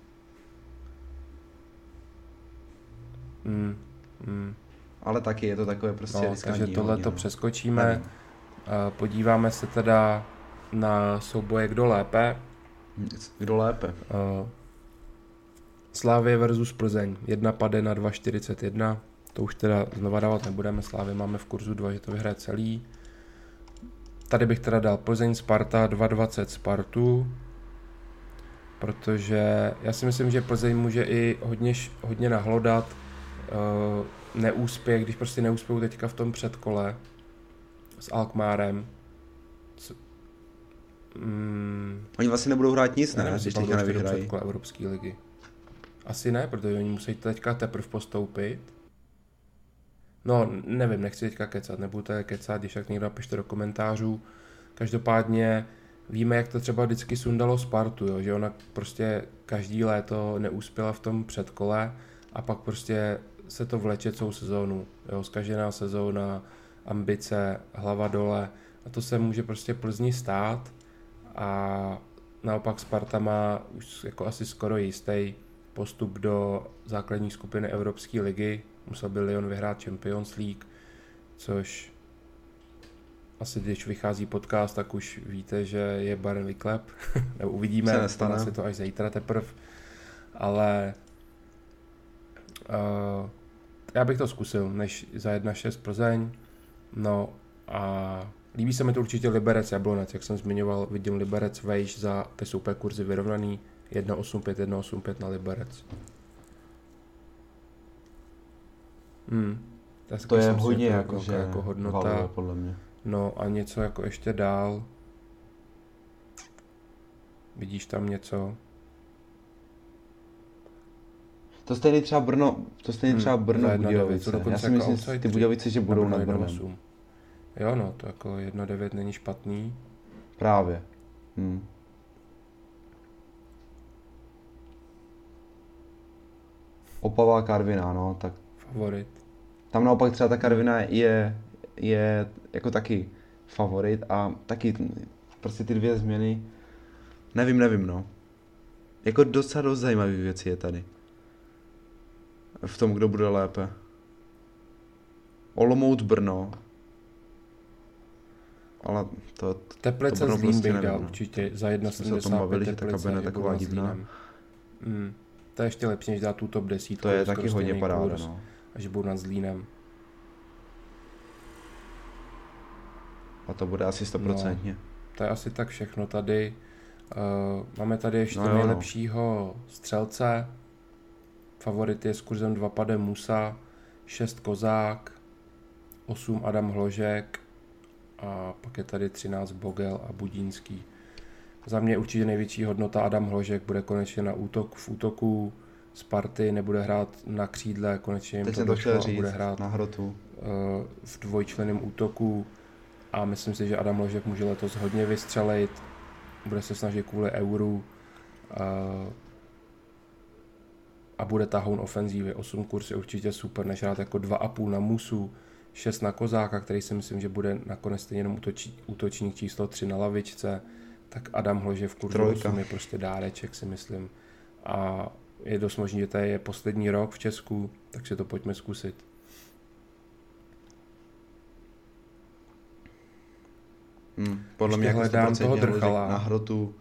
Mm, mm. Ale taky je to takové prostě no, Takže tohle to přeskočíme. Nevím. Podíváme se teda na souboje kdo lépe. Kdo lépe? Slávě versus Plzeň. Jedna pade na 2,41. To už teda znova dávat nebudeme, Slávy máme v kurzu 2, že to vyhraje celý. Tady bych teda dal Plzeň Sparta 2.20 Spartu, protože já si myslím, že Plzeň může i hodně, hodně nahlodat uh, neúspěch, když prostě neúspějí teďka v tom předkole s Alkmárem. Mm, oni vlastně nebudou hrát nic, ne? Nevím, když teďka nevyhrají. Evropské ligy. Asi ne, protože oni musí teďka teprve postoupit No, nevím, nechci teďka kecat, nebudu to kecat, když tak někdo napište do komentářů. Každopádně víme, jak to třeba vždycky sundalo Spartu, jo? že ona prostě každý léto neuspěla v tom předkole a pak prostě se to vleče celou sezónu. Jo? Zkažená sezóna, ambice, hlava dole a to se může prostě Plzni stát a naopak Sparta má už jako asi skoro jistý postup do základní skupiny Evropské ligy, musel by Lyon vyhrát Champions League, což asi když vychází podcast, tak už víte, že je Bayern vyklep. <laughs> Nebo uvidíme, se to až zítra teprve. Ale uh, já bych to zkusil, než za 1-6 Plzeň. No a líbí se mi to určitě Liberec Jablonec, jak jsem zmiňoval, vidím Liberec vejš za ty super kurzy vyrovnaný 1,85, 1,85 na Liberec. Hmm. Tak to je hodně jako, jako, jako hodnota. Valuje, podle mě. No a něco jako ještě dál. Vidíš tam něco? To stejný třeba Brno, to stejný hmm, třeba Brno Budějovice. Já si jako myslím, ty Budějovice, že budou na Brnem. Jo no, to jako 1.9 není špatný. Právě. Hmm. Opavá Karviná, no, tak... Favorit. Tam naopak třeba ta Karvina je, je jako taky favorit a taky prostě ty dvě změny, nevím, nevím, no. Jako docela dost zajímavé věci je tady. V tom, kdo bude lépe. Olomouc Brno. Ale to, Teplice to Zlín prostě bych dal no. určitě za 1,75 že ta taková divná. Mm, to je ještě lepší, než dát tu top 10. To je taky hodně paráda, no až budou nad Zlínem. A to bude asi stoprocentně. No, to je asi tak všechno tady. Uh, máme tady ještě no, jo, no. nejlepšího no. střelce. Favorit je s kurzem 2 pade Musa, 6 Kozák, 8 Adam Hložek a pak je tady 13 Bogel a Budínský. Za mě určitě největší hodnota Adam Hložek bude konečně na útok v útoku Sparty, nebude hrát na křídle, konečně jim Teď to došlo to říct, bude hrát na hrotu. Uh, v dvojčleném útoku a myslím si, že Adam Ložek může letos hodně vystřelit, bude se snažit kvůli euru uh, a bude tahoun ofenzívy. 8 kurz je určitě super, než hrát jako 2,5 na Musu, 6 na Kozáka, který si myslím, že bude nakonec stejně jenom útočí, útočník číslo 3 na lavičce, tak Adam Hlože v kurzu 8 je prostě dáreček si myslím. A je dost možný, že to je poslední rok v Česku, tak si to pojďme zkusit. Hmm, podle Ještě mě hledám toho drchala. Na hrotu.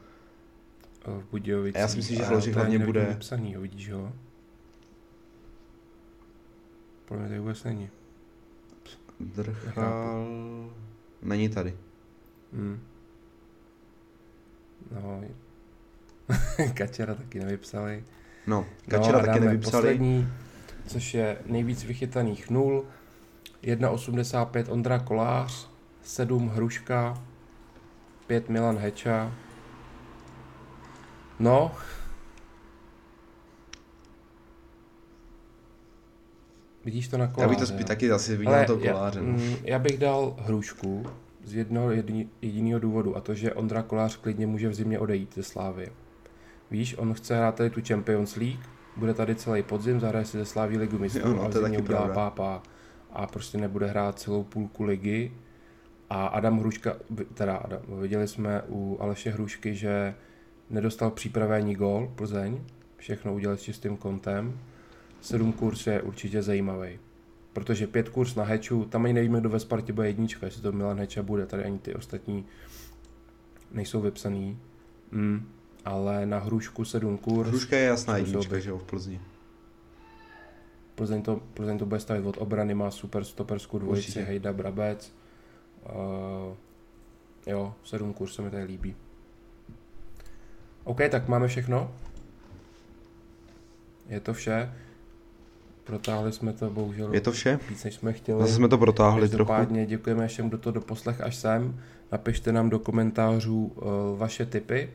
V Budějovicích. Já si myslím, že Hložek hlavně bude... Psaný, ho vidíš ho? Podle mě to vůbec není. Drchal... Není tady. Hmm. No, <laughs> Kačera taky nevypsali. No, Kačera no, taky nevypsali. Poslední, což je nejvíc vychytaných nul. 1,85 Ondra Kolář, 7 Hruška, 5 Milan Heča. No, Vidíš to na koláře. Já bych to spíš taky asi viděl na to koláře. Já, no. Mm, já bych dal hrušku z jednoho jediného důvodu a to, že Ondra Kolář klidně může v zimě odejít ze Slávy. Víš, on chce hrát tady tu Champions League, bude tady celý podzim, zahraje si ze Sláví ligu mistrů no, a v zimě udělá pravda. pápa a prostě nebude hrát celou půlku ligy. A Adam Hruška, teda Adam, viděli jsme u Aleše Hrušky, že nedostal přípravený gól Plzeň, všechno udělal s čistým kontem 7 kurz je určitě zajímavý. Protože pět kurz na heču, tam ani nevíme, kdo ve Spartě bude jednička, jestli to Milan Heča bude, tady ani ty ostatní nejsou vypsaný. Mm, ale na hrušku 7 kurz. Hruška je jasná jednička, že jo, v Plzni. Plzeň to, Plzeň to bude stavit od obrany, má super stoperskou dvojici, Určitě. Hejda, Brabec. Uh, jo, 7 kurz se mi tady líbí. OK, tak máme všechno. Je to vše. Protáhli jsme to bohužel Je to vše? víc, než jsme chtěli. Zase jsme to protáhli trochu. děkujeme všem, kdo to doposlech až sem. Napište nám do komentářů uh, vaše tipy,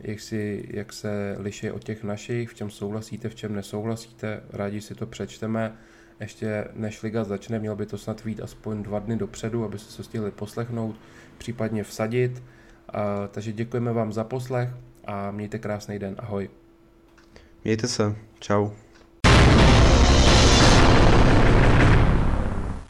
jak, si, jak se liší od těch našich, v čem souhlasíte, v čem nesouhlasíte. Rádi si to přečteme. Ještě než liga začne, měl by to snad být aspoň dva dny dopředu, aby se to stihli poslechnout, případně vsadit. Uh, takže děkujeme vám za poslech a mějte krásný den. Ahoj. Mějte se. Čau.